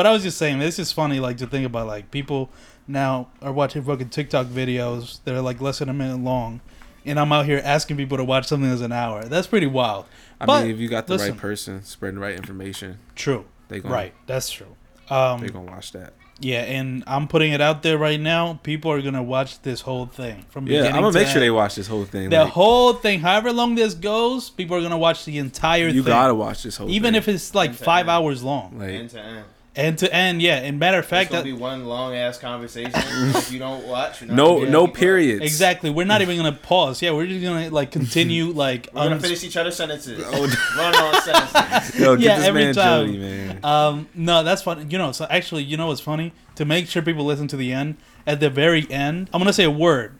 But I was just saying, this is funny, like to think about, like people now are watching fucking TikTok videos that are like less than a minute long, and I'm out here asking people to watch something that's an hour. That's pretty wild. I But, mean, if you got the listen. right person spreading the right information, True. they gonna Right. That's true. Um, they gonna watch that. yeah, and I'm putting it out there right now. People are gonna watch this whole thing from Yeah, beginning I'm gonna to make sure they watch this whole thing. The like, whole thing, however long this goes, people are gonna watch the entire thing. you thing. gotta watch this whole. even thing. if it's like End five end. hours long, like end to end. End to end. Yeah, and matter of fact, gonna that be one long ass conversation. if you don't watch, no no keep up. periods. exactly. We're not even gonna pause. Yeah, we're just gonna like continue like. We're gonna uns- finish each other's sentences. Oh, Run on sentences. Yo, get Yeah, this every man time. Jody, man. Um, no, that's fun. You know, so actually, you know what's funny? To make sure people listen to the end, at the very end, I'm gonna say a word,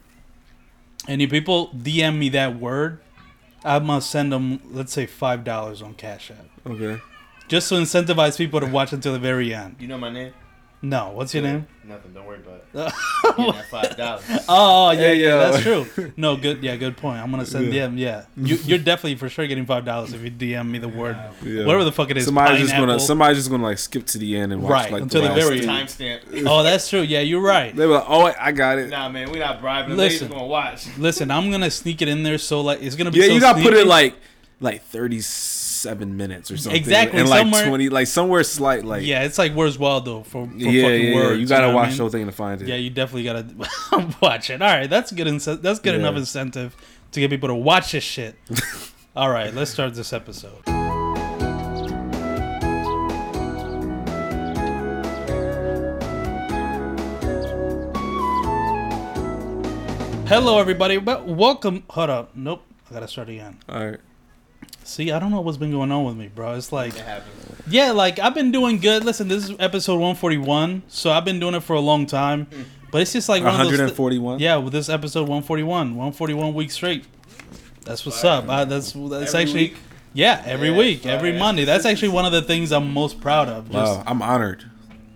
and if people DM me that word, I must send them, let's say, five dollars on Cash App, Okay. Just to incentivize people to watch until the very end. You know my name? No, what's your name? Nothing. Don't worry about it. Getting that five dollars. Oh yeah, Hey, yeah, yo. that's true. No, good, yeah, good point. I'm gonna send Yeah. DM. Yeah, you, you're definitely for sure getting five dollars if you DM me the word, Yeah. whatever the fuck it is. Somebody's just gonna pineapple. somebody's just gonna like skip to the end and watch Right, like until the last very thing. end. Timestamp. Oh, that's true. Yeah, you're right. They were like, oh, I got it. Nah, man, we not bribing them. Listen. They just gonna watch. Listen, I'm gonna sneak it in there so like it's gonna be. Yeah, so you gotta put sneaky. it like like thirty seven minutes or something. Exactly, and like somewhere- twenty, like somewhere slight, like yeah, it's like Where's Waldo for, for yeah, fucking yeah, yeah. words. You gotta know what I watch mean? the whole thing to find it. Yeah, you definitely gotta watch it. All right, that's good. Ince- that's good Yeah. enough incentive to get people to watch this shit. All right, let's start this episode. Hello, everybody. Welcome. Hold up. Nope. I gotta start again. All right. See, I don't know what's been going on with me, bro. It's like, It yeah, like I've been doing good. Listen, this is episode 141, so I've been doing it for a long time. Hmm. But it's just like one One of hundred and forty one. Yeah, with this episode 141, 141 weeks straight. That's what's up. I, that's that's Every actually week? yeah, every Yeah, week, fire. every Monday. That's actually one of the things I'm most proud of. Just, Wow, I'm honored.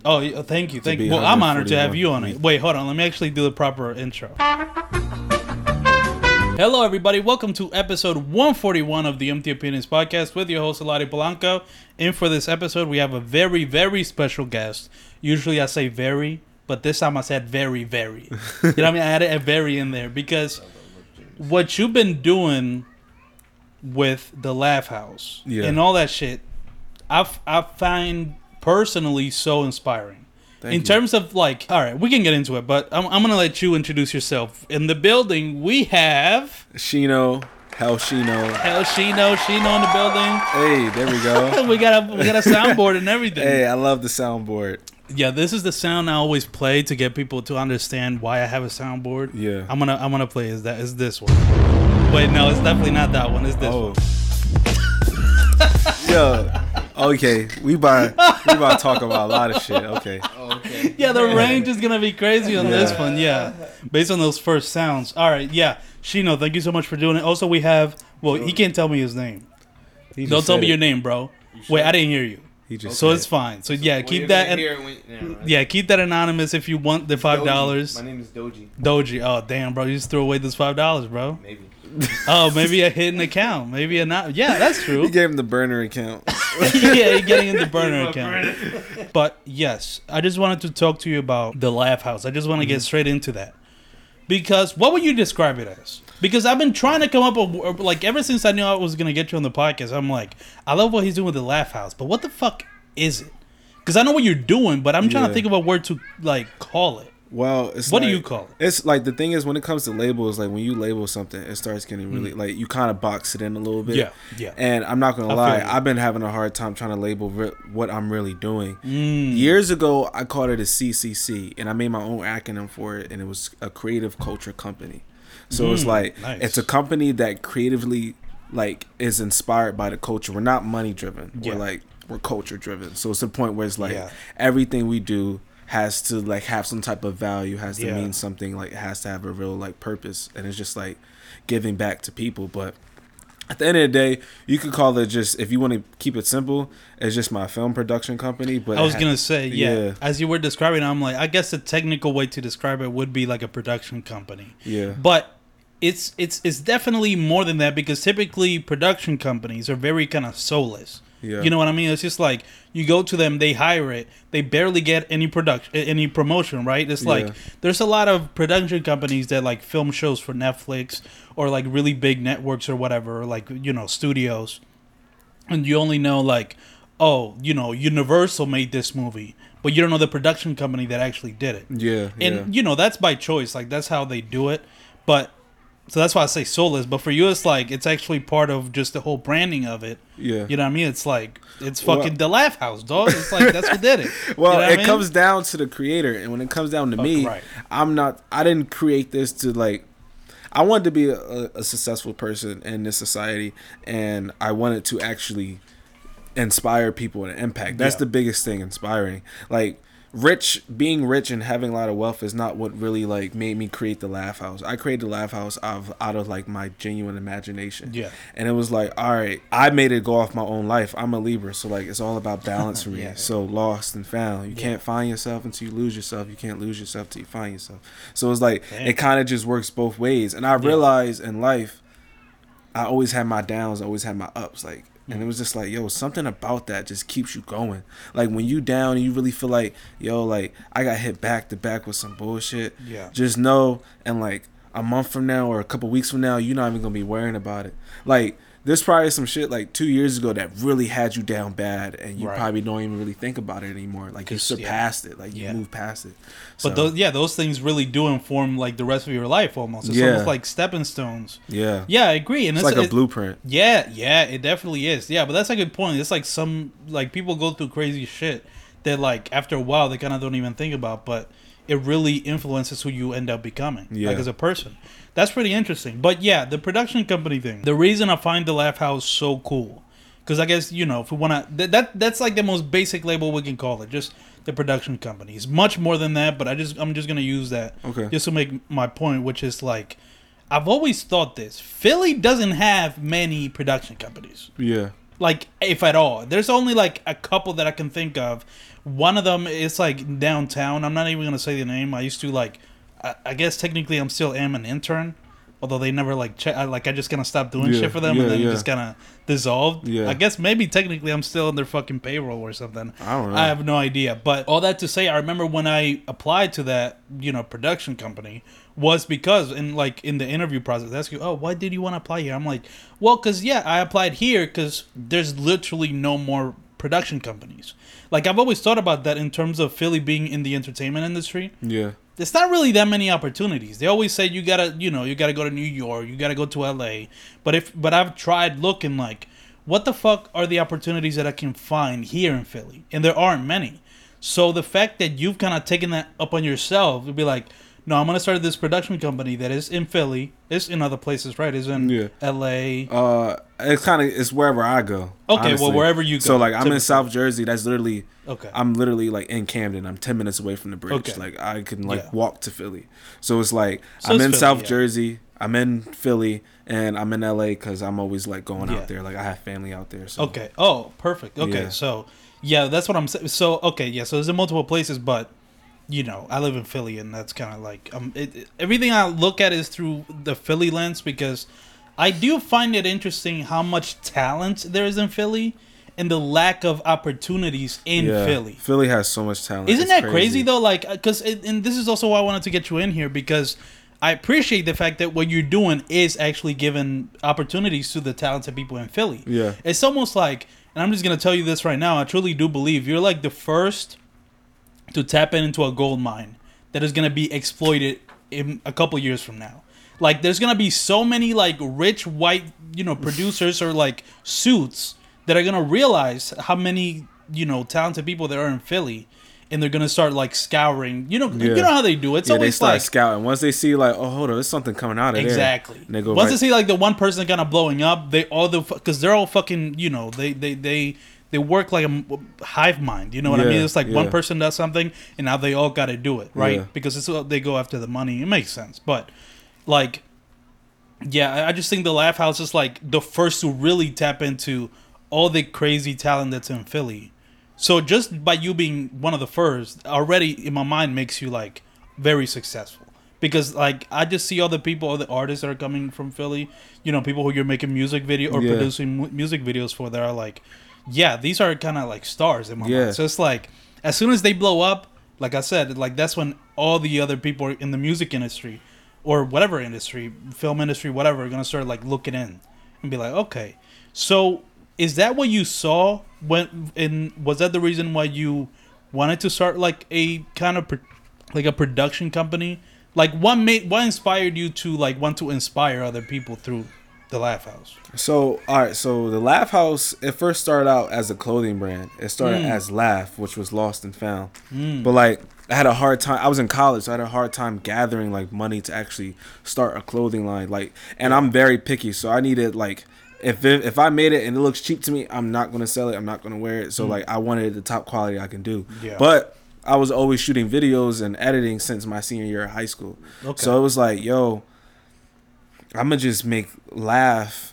Oh, thank you, thank you. Well, I'm honored to have you on it. Wait, hold on. Let me actually do the proper intro. Hello, everybody. Welcome to episode 141 of the Empty Opinions podcast with your host, Eladi Polanco. And for this episode, we have a very, very special guest. Usually I say very, but this time I said very, very. you know what I mean? I added a very in there because what you've been doing with the LAF House Yeah. and all that shit, I I find personally so inspiring. Thank in you. terms of like, all right, we can get into it, but I'm, I'm gonna let you introduce yourself. In the building, we have Shino, hell Shino. El Shino, Shino in the building. Hey, there we go. we got a we got a soundboard and everything. hey, I love the soundboard. Yeah, this is the sound I always play to get people to understand why I have a soundboard. Yeah. I'm gonna I'm gonna play is that is this one. Wait, no, it's definitely not that one. It's this Oh. one. Yo. Okay, we about we about to talk about a lot of shit. Okay. Okay. Yeah, the range is gonna be crazy on this one. Yeah, based on those first sounds. All right, yeah, Shino, thank you so much for doing it. Also, we have well, he can't tell me his name. He Don't tell me it. your name, bro. Wait, I didn't hear you. He just So it's fine. So yeah, keep that. An- when- yeah, yeah, keep that anonymous if you want the five dollars. My name is Doji. Doji. Oh damn, bro, you just threw away this five dollars, bro. Maybe. Oh, maybe a hidden account. Maybe a not. Yeah, that's true. He gave him the burner account. yeah, you're getting in the burner account. burner. But yes, I just wanted to talk to you about the LAF House. I just want to get mm-hmm. straight into that. Because what would you describe it as? Because I've been trying to come up with like ever since I knew I was gonna get you on the podcast. I'm like, I love what he's doing with the LAF House, but what the fuck is it? Because I know what you're doing, but I'm trying Yeah. to think of a word to like call it. Well, it's What do you call it? It's like the thing is when it comes to labels, like when you label something, it starts getting really like you kind of box it in a little bit. Mm. Yeah, yeah. And I'm not gonna I lie. I've been having a hard time trying to label re- what I'm really doing. Mm. Years ago, I called it a CCC, and I made my own acronym for it, and it was a creative culture company. So it's Mm, like nice. it's a company that creatively like is inspired by the culture. We're not money driven. Yeah. We're like we're culture driven. So it's the point where it's like Yeah. everything we do has to like have some type of value, has to Yeah. mean something, like it has to have a real like purpose, and it's just like giving back to people. But at the end of the day, you could call it just if you want to keep it simple, it's just my film production company. But I was gonna say, yeah. yeah. As you were describing, I'm like, I guess the technical way to describe it would be like a production company. yeah, But it's it's it's definitely more than that because typically production companies are very kind of soulless. Yeah. You know what I mean? It's just like you go to them, they hire it, they barely get any production, any promotion, right? It's like Yeah. there's a lot of production companies that like film shows for Netflix or like really big networks or whatever, or like you know studios, and you only know like, oh, you know, Universal made this movie, but you don't know the production company that actually did it Yeah. and yeah. you know that's by choice like that's how they do it but so that's why i say soulless but for you it's like it's actually part of just the whole branding of it yeah. you know what i mean it's like it's Well- fucking the LAF House dog it's like that's what did it Well, You know what I it mean? comes down to the creator, and when it comes down to me, right. I'm not. I didn't create this to like. I wanted to be a, a successful person in this society, and I wanted to actually inspire people and impact. That's Yeah. the biggest thing, inspiring. Like rich, being rich and having a lot of wealth is not what really like made me create the LAF House. I created the LAF House out of out of like my genuine imagination. Yeah. and it was like, all right, I made it go off my own life. I'm a Libra, so like it's all about balance for me. Yeah. So lost and found. You Yeah. can't find yourself until you lose yourself. You can't lose yourself till you find yourself. So it's like Damn. it kind of just works both ways. And I realized in life, I always had my downs, I always had my ups. Like, and it was just like, yo, something about that just keeps you going. Like when you down and you really feel like, yo, like I got hit back to back with some bullshit. Yeah. Just know, and like a month from now or a couple weeks from now, you're not even gonna be worrying about it. Like there's probably some shit like two years ago that really had you down bad, and you Right. probably don't even really think about it anymore. Like you Just- yeah. surpassed it, like you Yeah. moved past it. but So, those yeah those things really do inform like the rest of your life almost it's Yeah. almost like stepping stones yeah, yeah i agree and it's it's, like a it- blueprint. Yeah, yeah, it definitely is. Yeah, but that's a good point. It's like some like people go through crazy shit that like after a while they kind of don't even think about, but it really influences who you end up becoming Yeah. like as a person. That's pretty interesting. But yeah, the production company thing. The reason I find the LAF House so cool because I guess you know if we want to that, that that's like the most basic label we can call it, just the production company. It's much more than that, but I just I'm just gonna use that Okay. just to make my point, which is like. I've always thought this. Philly doesn't have many production companies Yeah, like if at all there's only like a couple that i can think of one of them is like downtown i'm not even gonna say the name i used to like i, I guess technically i'm still am an intern although they never like check I, like i just kind of stopped doing Yeah, shit for them yeah, and then yeah. just kind of dissolved Yeah. i guess maybe technically i'm still on their fucking payroll or something I don't know. i have no idea but all that to say i remember when i applied to that you know production company was because in like in the interview process they ask you oh why did you want to apply here i'm like well because yeah i applied here because there's literally no more production companies like i've always thought about that in terms of philly being in the entertainment industry yeah, there's not really that many opportunities. They always say you gotta, you know, you gotta go to New York, you gotta go to LA. But if, but I've tried looking like, what the fuck are the opportunities that I can find here in Philly? And there aren't many. So the fact that you've kind of taken that up on yourself to be like, no, I'm gonna start this production company that is in Philly, it's in other places, right? It's in Yeah. LA. Uh, it's kind of it's wherever I go. Okay, well, wherever you go. So like I'm in South Jersey. That's literally Okay. I'm literally like in Camden. I'm ten minutes away from the bridge. Okay. Like I can like Yeah. walk to Philly. So it's like So I'm it's in Philly, South yeah. Jersey. I'm in Philly, and I'm in LA because I'm always like going Yeah. out there. Like I have family out there. So Okay. Oh, perfect. Okay. Yeah. So, yeah, that's what I'm saying. So, okay, yeah. So there's in multiple places, but you know, I live in Philly, and that's kind of like um, it, it- everything I look at is through the Philly lens because I do find it interesting how much talent there is in Philly and the lack of opportunities in yeah, Philly. Philly has so much talent. Isn't It's that crazy, though? Like, because and this is also why I wanted to get you in here because I appreciate the fact that what you're doing is actually giving opportunities to the talented people in Philly. Yeah. it's almost like, and I'm just gonna tell you this right now. I truly do believe you're like the first to tap into a gold mine that is gonna be exploited in a couple years from now. Like, there's gonna be so many like rich white, you know, producers or like suits that are gonna realize how many you know talented people there are in Philly, and they're gonna start like scouring. You know, you know how they do. it. It's Yeah, they always start like scouting. Once they see like, oh, hold on, there's something coming out of there. exactly. They go Once right- they see like the one person kind of blowing up, they all the because they're all fucking you know they they they. They work like a hive mind, you know what I mean? It's like one person does something, and now they all got to do it, right? Yeah. Because it's they go after the money. It makes sense, but like yeah, I- just think the LAF House is like the first to really tap into all the crazy talent that's in Philly. So just by you being one of the first, already in my mind makes you like very successful. Because like I just see all the people, all the artists that are coming from Philly. You know, people who you're making music video or Yeah. producing mu- music videos for that are like, yeah, these are kind of like stars in my Yeah. mind. So it's like as soon as they blow up, like I said, like that's when all the other people in the music industry or whatever industry, film industry, whatever, are gonna start like looking in and be like, okay, so is that what you saw when? And was that the reason why you wanted to start like a kind of pro- like a production company? Like what made what inspired you to like want to inspire other people through the LAF House? So all right, so the LAF House it first started out as a clothing brand. It started Mm. as LAF, which was lost and found. Mm. But like I had a hard time. I was in college, so I had a hard time gathering like money to actually start a clothing line. Like, and I'm very picky, so I needed like if it, if I made it and it looks cheap to me, I'm not gonna sell it. I'm not gonna wear it. So Mm. like I wanted the top quality I can do. Yeah. But I was always shooting videos and editing since my senior year of high school. Okay. So it was like, yo, I'm gonna just make LAF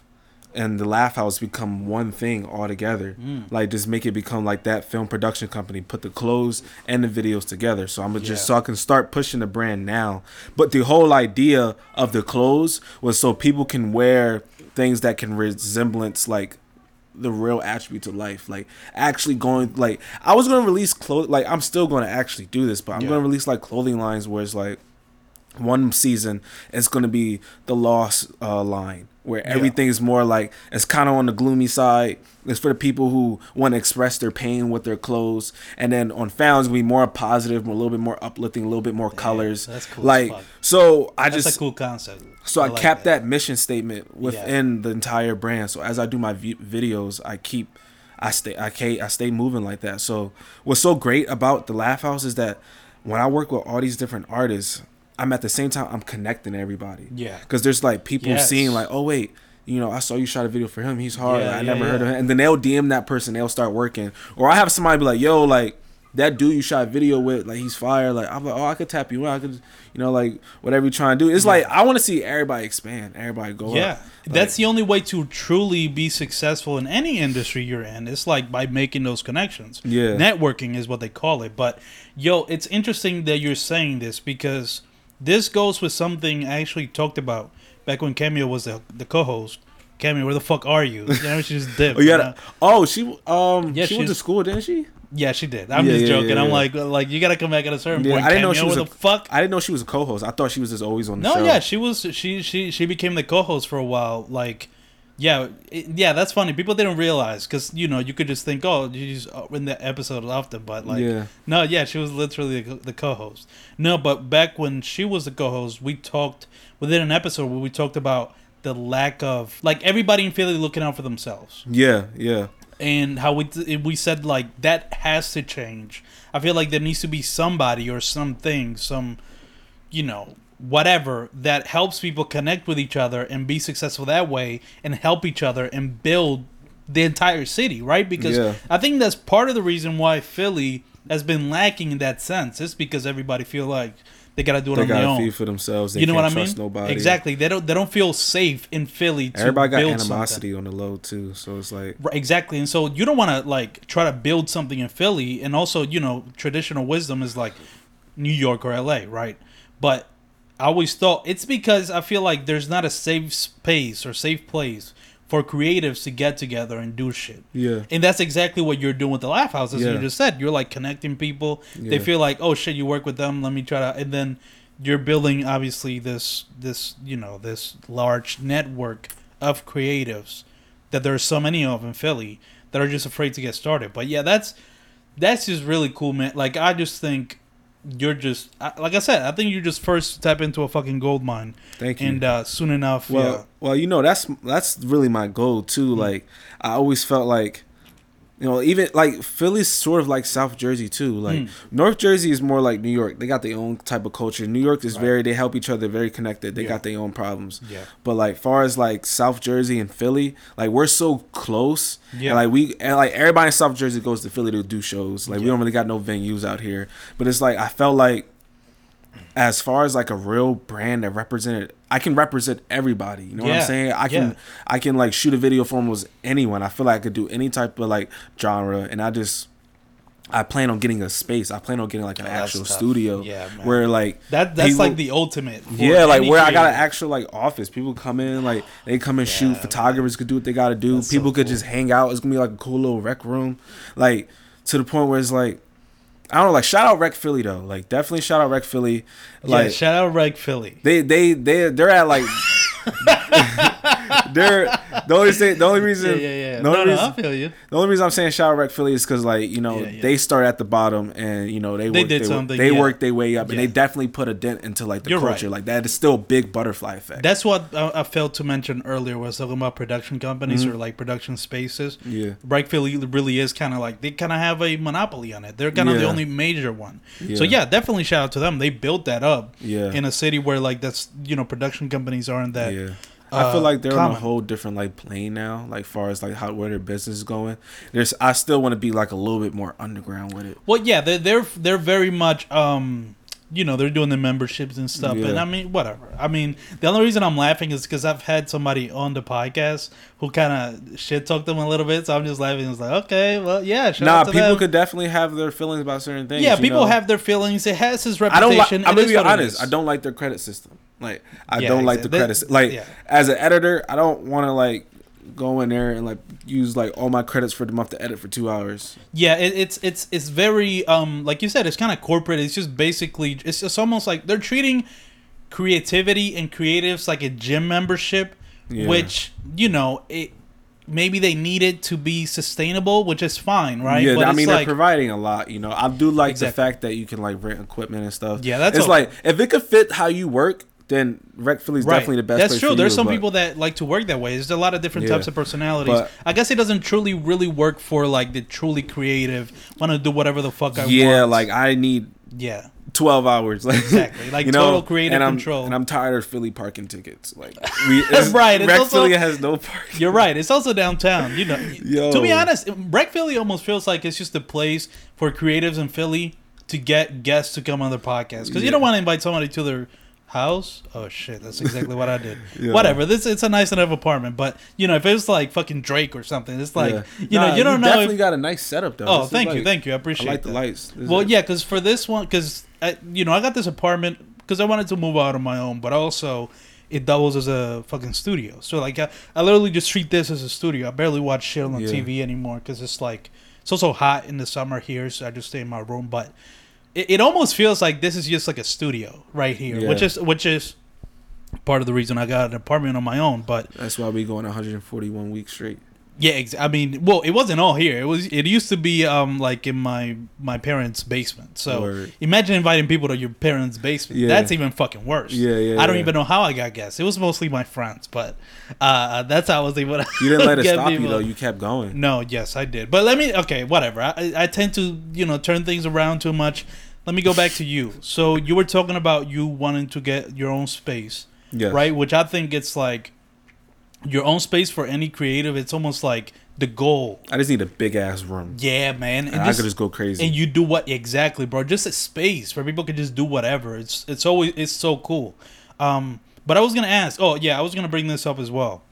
and the LAF House become one thing altogether. Mm. Like just make it become like that film production company. Put the clothes and the videos together. So I'm gonna just Yeah. so I can start pushing the brand now. But the whole idea of the clothes was so people can wear things that can resemblance like the real attributes of life. Like actually going like I was gonna release clothes like I'm still gonna actually do this, but I'm Yeah. gonna release like clothing lines where it's like one season it's gonna be the lost uh, line where Yeah. everything is more like it's kind of on the gloomy side it's for the people who want to express their pain with their clothes and then on found it's gonna be more positive a little bit more uplifting a little bit more colors that's cool like so i That's just a cool concept. so I, like kept that. mission statement within Yeah. the entire brand. So as I do my v- videos, I keep, I stay, I ca- I stay moving like that. So what's so great about the LAF House is that when I work with all these different artists, I'm at the same time I'm connecting everybody. Yeah. Because there's like people Yes. seeing like, oh wait, you know, I saw you shot a video for him. He's hard. Yeah, Like, I yeah, never heard of him. And then they'll DM that person. They'll start working. Or I have somebody be like, yo, like that dude you shot a video with, like he's fire. Like I'm like, oh, I could tap you in. I could, you know, like whatever you're trying to do. It's like I want to see everybody expand, everybody go up. Yeah, up. that's the only way to truly be successful in any industry you're in. It's like by making those connections. Yeah. networking is what they call it. But yo, it's interesting that you're saying this because this goes with something I actually talked about back when Cameo was the, the co-host. Cameo, where the fuck are you? You know, she just dipped. Oh, you you know? Oh, she um Yeah, she went to school, didn't she? Yeah, she did. I'm Yeah, just yeah, joking. yeah, I'm yeah. like, like you gotta come back at a certain Yeah, point. I didn't know Cameo, she was where a the fuck. I didn't know she was a co-host. I thought she was just always on the No, show. yeah, she was. She she she became the co-host for a while. Like, yeah, it, yeah, that's funny. People didn't realize because you know you could just think, oh, she's uh, in the episode after, but like, Yeah. no, yeah, she was literally the, the co-host. No, but back when she was the co-host, we talked within an episode where we talked about the lack of like everybody in Philly looking out for themselves Yeah, yeah. and how we we said like that has to change. I feel like there needs to be somebody or something, some you know, whatever that helps people connect with each other and be successful that way and help each other and build the entire city, right? Because Yeah. I think that's part of the reason why Philly has been lacking in that sense. It's because everybody feel like they gotta do it They on their own. feed for themselves. They you know what I mean? trust Nobody. Exactly. They don't. They don't feel safe in Philly. Everybody got build something. animosity on the low too, so it's like Right, exactly. And so you don't want to like try to build something in Philly, and also you know traditional wisdom is like New York or LA, right? But I always thought it's because I feel like there's not a safe space or safe place for creatives to get together and do shit. yeah, And that's exactly what you're doing with the LAF House, as Yeah. you just said. You're like connecting people. They feel like, oh shit, you work with them. Let me try to, and then you're building obviously this this you know this large network of creatives that there's so many of in Philly that are just afraid to get started. But yeah, that's that's just really cool, man. Like I just think you're just like I said. I think you just first step into a fucking gold mine, thank you. and uh, soon enough, well, yeah. well, you know that's that's really my goal too. Like I always felt like, you know, even like Philly's sort of like South Jersey too. Like Mm. North Jersey is more like New York. They got their own type of culture. New York is Right. very they help each other, very connected. They Yeah. got their own problems. Yeah. But like far as like South Jersey and Philly, like we're so close. Yeah. And like we and like everybody in South Jersey goes to Philly to do shows. Like we don't really got no venues out here. But it's like I felt like as far as like a real brand that represented I can represent everybody. You know what I'm saying? I can Yeah. I can like shoot a video for almost anyone. I feel like I could do any type of like genre and I just I plan on getting a space. I plan on getting like an Oh, actual studio Yeah, man. where like That that's people- like the ultimate. for yeah, like where I got an actual like office. People come in, like they come and Yeah, shoot. man. Photographers could do what they got to do. That's so People could cool. just hang out. It's gonna be like a cool little rec room, like to the point where it's like, I don't know. Like shout out Rec Philly though. Like definitely shout out Rec Philly. Yeah, Like shout out Rec Philly. they they they they're at like. they're the only thing, the only reason yeah, yeah. the No, only no, reason, I feel you. the only reason I'm saying shout out Rec Philly is because like you know Yeah, yeah. they start at the bottom and you know they They work did they, something, they yeah. worked their way up and they definitely put a dent into like the You're culture right. like that is still a big butterfly effect. That's what I, I failed to mention earlier. Was talking about production companies Mm-hmm. or like production spaces. yeah, Bright Philly really is kind of like they kind of have a monopoly on it. They're kind of the only major one. So Yeah. yeah, definitely shout out to them. They built that up yeah, in a city where like that's you know production companies aren't that. Yeah. uh, I feel like they're on a whole different like plane now, like far as like how where their business is going. There's I still want to be like a little bit more underground with it. Well, yeah, they're they're they're very much um you know they're doing the memberships and stuff, and I mean whatever. I mean the only reason I'm laughing is because I've had somebody on the podcast who kind of shit talked them a little bit, so I'm just laughing. It's like okay, well yeah, shout Nah, out to people them. could definitely have their feelings about certain things. yeah, people know? have their feelings. It has its I don't like. reputation. I'm gonna be honest. I don't like their credit system. Like I Yeah, don't like the exactly. credit. sy- Like Yeah. as an editor, I don't want to like go in there and like use like all my credits for the month to edit for two hours. Yeah, it, it's it's it's very um like you said, it's kind of corporate. It's just basically it's just almost like they're treating creativity and creatives like a gym membership, Yeah. which you know it maybe they need it to be sustainable, which is fine, right? Yeah, But I mean like, they're providing a lot. You know, I do like Exactly. the fact that you can like rent equipment and stuff. Yeah, that's it's okay. like if it could fit how you work, then Rec Philly's right. definitely the best. That's true. There's you, some but- people that like to work that way. There's a lot of different Yeah. types of personalities. But- I guess it doesn't truly really work for like the truly creative. Want to do whatever the fuck I want. Yeah, like I need yeah. twelve hours. Like Exactly. Like total creative and I'm, control. And I'm tired of Philly parking tickets. Like we, it's, Right, it's Rec also- Philly has no parking. You're right. It's also downtown. You know, Yo. to be honest, Rec Philly almost feels like it's just a place for creatives in Philly to get guests to come on their podcast because you don't want to invite somebody to their house. Oh shit, that's exactly what I did. Yeah. Whatever. This it's a nice enough apartment, but you know, if it was like fucking Drake or something, it's like Yeah. you know, Nah, you don't know. Definitely If, got a nice setup though. oh, thank you, like- thank you. I I appreciate like the lights. This Well, is- yeah, because for this one, because you know, I got this apartment because I wanted to move out on my own, but also it doubles as a fucking studio. So like, I, I literally just treat this as a studio. I barely watch shit on Yeah. TV anymore because it's like it's also hot in the summer here, so I just stay in my room. But it, it almost feels like this is just like a studio right here, Yeah. which is which is part of the reason I got an apartment on my own. But That's why we going 141 weeks straight. Yeah, ex- I mean, well, it wasn't all here. It was. It used to be um like in my my parents' basement. So Word. imagine inviting people to your parents' basement. Yeah. That's even fucking worse. Yeah, yeah, I don't yeah. even know how I got guests. It was mostly my friends, but uh, that's how I was able to. You didn't let it stop you though. You kept going. No, yes, I did. But let me. Okay, whatever. I, I tend to you know turn things around too much. Let me go back to you. So you were talking about you wanting to get your own space, Yes. right? Which I think it's like your own space for any creative. It's almost like the goal. I just need a big ass room. Yeah, man. And And I just- could just go crazy. and you do what exactly, bro? Just a space where people can just do whatever. It's it's always it's so cool. Um, but I was gonna ask. Oh yeah, I was gonna bring this up as well.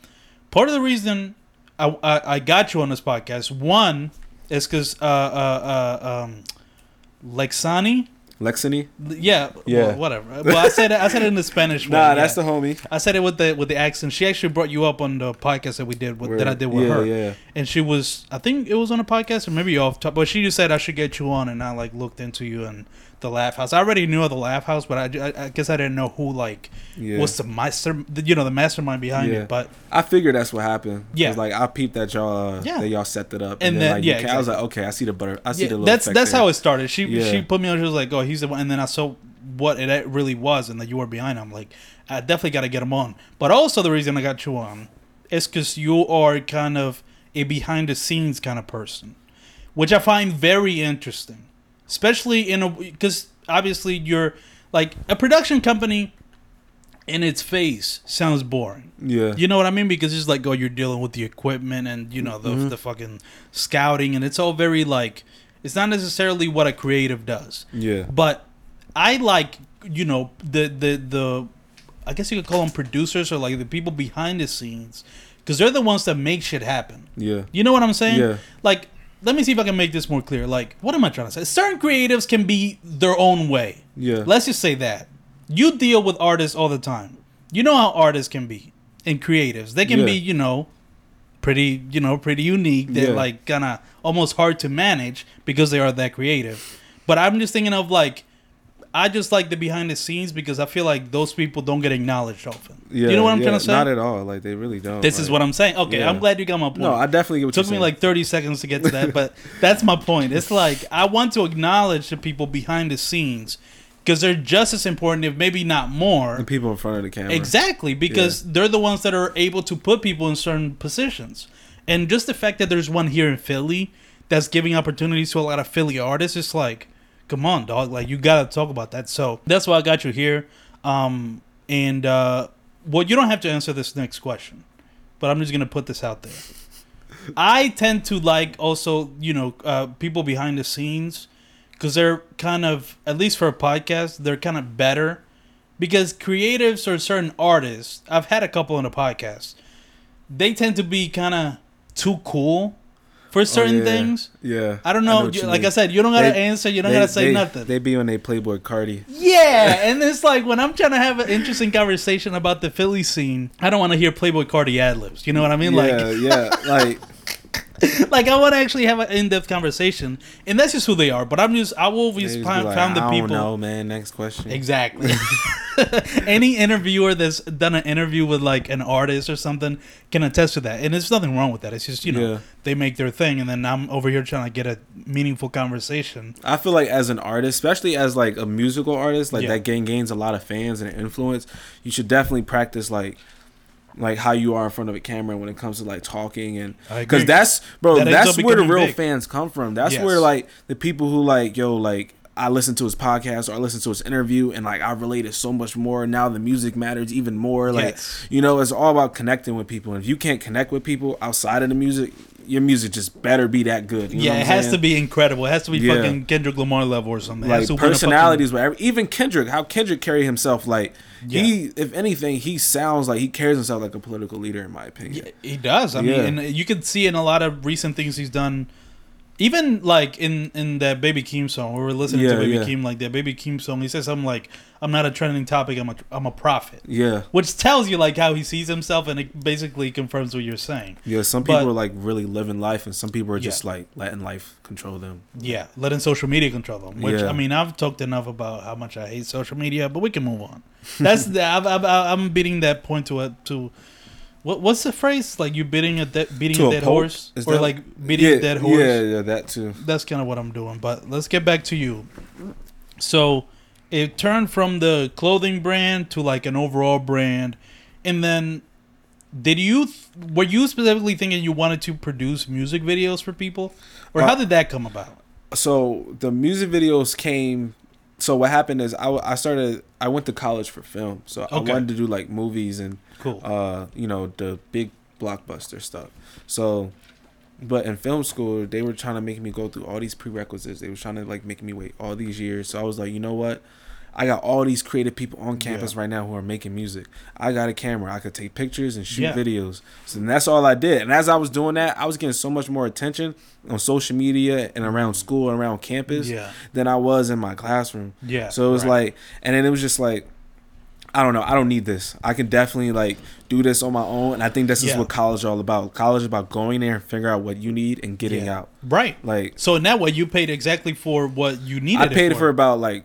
Part of the reason I I, I got you on this podcast one is because uh uh uh um, Lexani. Lexini? Yeah, Yeah. Well, whatever. Well, I said it, I said it in the Spanish. Nah, that's yeah. the homie. I said it with the with the accent. She actually brought you up on the podcast that we did with, that I did with yeah, her Yeah, and she was i think it was on a podcast or maybe off top but she just said i should get you on and i like looked into you and the LAF House i already knew of the LAF House but i, I, I guess i didn't know who like yeah. what's the master you know the mastermind behind Yeah. it but I figured that's what happened. Yeah. like I peeped that y'all uh, Yeah. that y'all set it up, And and, then, then- like, yeah, ca- I was like, okay, I see the butter. I see the little that's that's there. how it started she she put me on she was like oh he's the one and then i saw what it really was and that you were behind him like i definitely got to get him on but also the reason i got you on is because you are kind of a behind the scenes kind of person which i find very interesting especially in a because obviously you're like a production company in its face sounds boring Yeah. you know what I mean? Because it's like, oh, you're dealing with the equipment and you know the Mhm. the fucking scouting, and it's all very like, it's not necessarily what a creative does. Yeah. But I like, you know, the the the, I guess you could call them producers or like the people behind the scenes, because they're the ones that make shit happen. Yeah. You know what I'm saying? Yeah. Like, let me see if I can make this more clear. Like, what am I trying to say? Certain creatives can be their own way. Yeah. Let's just say that. You deal with artists all the time. You know how artists can be and creatives. They can Yeah. be, you know, pretty, you know, pretty unique. They're Yeah. like kind of almost hard to manage because they are that creative. But I'm just thinking of like I just like the behind the scenes because I feel like those people don't get acknowledged often. yeah, you know what I'm yeah, trying to say? Not at all. Like they really don't. this is what I'm saying. Okay, Yeah. I'm glad you got my point. No, I definitely get what It took me saying. like 30 seconds to get to that, but that's my point. It's like I want to acknowledge the people behind the scenes because they're just as important, if maybe not more. the people in front of the camera. Exactly, because they're the ones that are able to put people in certain positions. And just the fact that there's one here in Philly that's giving opportunities to a lot of Philly artists, it's like, come on, dog. Like, you got to talk about that. So that's why I got you here. Um, and, uh, well, you don't have to answer this next question, but I'm just to put this out there. I tend to like also, you know, uh, people behind the scenes because they're kind of, at least for a podcast, they're kind of better because creatives or certain artists, I've had a couple on the podcast, they tend to be kind of too cool for Oh, certain yeah. things. Yeah. I don't know. what you like mean. I said, you don't gotta They- answer. You don't They- gotta say they- nothing. They be on a Playboi Carti. yeah, and it's like when I'm trying to have an interesting conversation about the Philly scene, I don't want to hear Playboi Carti ad libs. You know what I mean? yeah, yeah. Like Like, I want to actually have an in-depth conversation, and that's just who they are. But I'm just, I will always just find, like, found the I people. don't know, man. Next question. Exactly. Any interviewer that's done an interview with like an artist or something can attest to that, and there's nothing wrong with that. It's just you know Yeah. they make their thing, and then I'm over here trying to get a meaningful conversation. I feel like as an artist, especially as like a musical artist, like Yeah. that gain gains a lot of fans and influence. You should definitely practice like like how you are in front of a camera when it comes to like talking and because that's bro That that's where the real big. fans come from that's Yes. where like the people who like yo like i listen to his podcast or i listen to his interview and like i related so much more now the music matters even more like Yes. you know it's all about connecting with people and if you can't connect with people outside of the music your music just better be that good you yeah, it has saying? to be incredible. It has to be Yeah. fucking Kendrick Lamar level or something. Like a fucking- personalities, whatever. Even Kendrick, how Kendrick carry himself, like he, if anything, he sounds like he carries himself like a political leader, in my opinion. Yeah, he does. I Yeah. mean, and you can see in a lot of recent things he's done. Even like in in that Baby Keem song, we were listening Yeah, to Baby yeah. Keem, like that Baby Keem song. He says something like, "I'm not a trending topic. I'm a I'm a prophet." Yeah, which tells you like how he sees himself and it basically confirms what you're saying yeah. Some people But- are like really living life, and some people are just Yeah. like letting life control them. yeah letting social media control them which i mean i've talked enough about how much i hate social media but we can move on that's the I've, I've, i'm beating that point to a to what, what's the phrase like you beating a de- beating To a dead horse Is or that- like beating yeah, a dead horse Yeah, yeah, that too. that's kind of what i'm doing but let's get back to you so it turned from the clothing brand to like an overall brand and then did you th- were you specifically thinking you wanted to produce music videos for people or how Uh, did that come about So the music videos came. So what happened is I, I started. I went to college for film, so I wanted to do like movies and cool uh, you know, the big blockbuster stuff. So, but in film school, they were trying to make me go through all these prerequisites. They were trying to like make me wait all these years. So I was like, you know what? I got all these creative people on campus Yeah. right now who are making music. I got a camera. I could take pictures and shoot Yeah. videos. So that's all I did. And as I was doing that, I was getting so much more attention on social media and around school and around campus yeah than I was in my classroom. yeah So it was right. like, and then it was just like, I don't know. I don't need this. I can definitely like do this on my own. And I think this is what college is all about. College is about going there and figure out what you need and getting Yeah. out. right Like so in that way you paid exactly for what you needed I paid it it for about like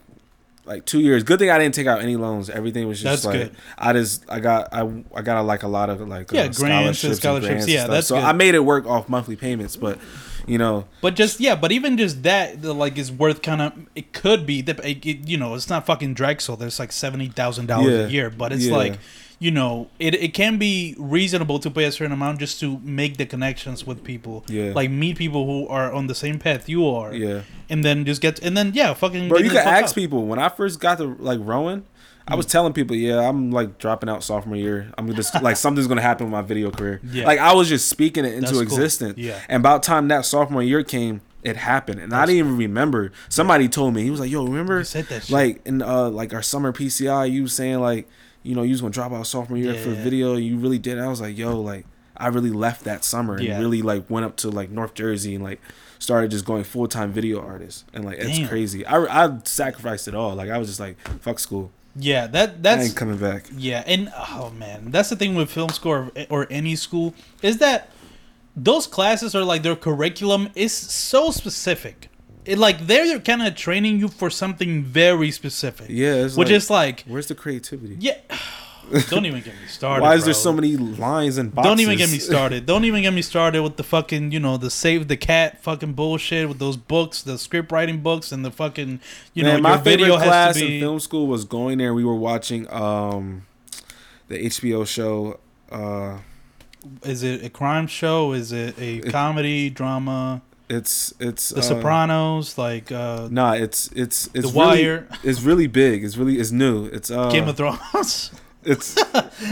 like two years. Good thing I didn't take out any loans. Everything was just That's like good. I just I got I I got like a lot of like Yeah, uh, grants and scholarships, scholarships. grants Yeah, that's so good. I made it work off monthly payments. But you know, But just yeah, but even just that, the, like, is worth kind of. It could be that you know it's not fucking Drexel. There's like seventy thousand dollars Yeah. a year, but it's Yeah. like, you know, it it can be reasonable to pay a certain amount just to make the connections with people. Yeah. Like meet people who are on the same path you are. yeah. And then just get and then yeah, fucking. Bro, you can ask out. people. When I first got to like Rowan, I Mm. was telling people, yeah, I'm like dropping out sophomore year. I'm just like something's gonna happen with my video career. Yeah. Like I was just speaking it into That's cool. existence. Yeah. And about time that sophomore year came, it happened, and I didn't even remember. Somebody told me he was like, "Yo, remember You said that shit. like in uh like our summer PCI, you saying like." You know, you was gonna drop out sophomore year Yeah, for yeah. video. You really did. I was like, yo, like, I really left that summer and Yeah. really like went up to like North Jersey and like started just going full time video artist and like it's crazy. I I sacrificed it all. Like I was just like fuck school. Yeah, that I that's ain't coming back. Yeah, and oh man, that's the thing with film school or, or any school is that those classes are like their curriculum is so specific. It like they're kind of training you for something very specific. Yeah, it's which like, is like where's the creativity? yeah. Don't even get me started. Why is there so many lines and boxes? Don't even get me started. Don't even get me started with the fucking, you know, the save the cat fucking bullshit with those books, the script writing books, and the fucking, you Man, know, my video favorite class has to be. in film school was going there. We were watching um the HBO show. Uh, Is it a crime show? Is it a It- comedy drama? It's it's The uh, Sopranos, like uh, Nah, it's it's it's The really, Wire, It's really big. It's really it's new. It's uh Game of Thrones, it's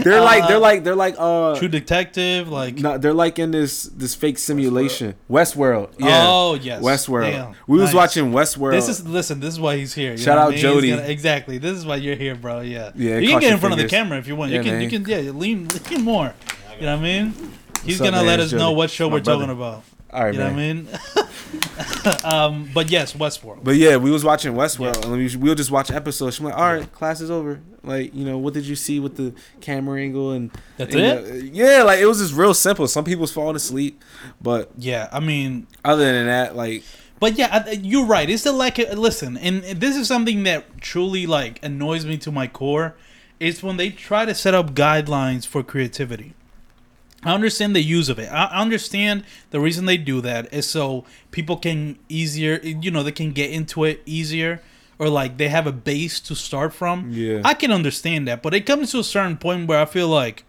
they're like Uh, they're like they're like uh True Detective, like no, they're like in this this fake simulation. Westworld. Yeah. oh yes, Westworld. Damn, we was watching Westworld. This is listen. This is why he's here. you Shout out what I mean? Jody. gonna- exactly. This is why you're here, bro. Yeah. Yeah, You can get in your front of the camera if you want. Yeah, you can. man. You can. Yeah. Lean. Lean more. You know what I mean? He's What's gonna man? let It's us know what show My we're brother. talking about. All right, you know what I mean? um, but yes, Westworld. But yeah, we was watching Westworld, and we we'll just watch episodes. I'm like, all right, class is over. Like, you know, what did you see with the camera angle and That's and, it. uh, yeah, like it was just real simple. Some people's falling asleep, but Yeah. I mean, other than that, like, But yeah, I- you're right. It's the of listen, and this is something that truly like annoys me to my core. Is when they try to set up guidelines for creativity. I understand the use of it. I understand the reason they do that is so people can easier, you know, they can get into it easier, or like they have a base to start from. Yeah. I can understand that, but it comes to a certain point where I feel like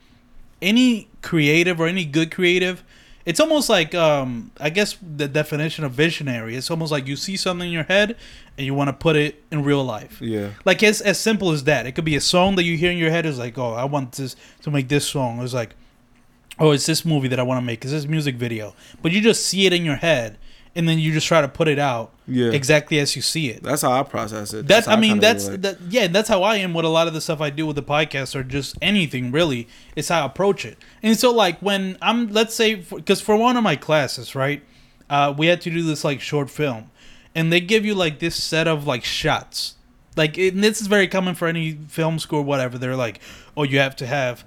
any creative or any good creative it's almost like um i guess the definition of visionary it's almost like you see something in your head and you want to put it in real life yeah, like it's as simple as that it could be a song that you hear in your head is like oh i want this to make this song it's like oh it's this movie that i want to make it's this music video but you just see it in your head and then you just try to put it out yeah. exactly as you see it That's how I process it. That's, how I mean, kinda that's like- that. Yeah, that's how I am with a lot of the stuff I do with the podcast, or just anything really. It's how I approach it. And so, like when I'm, let's say, because for one of my classes, right, uh, we had to do this like short film, and they give you like this set of like shots. Like it, this is very common for any film school, whatever. They're like, oh, you have to have.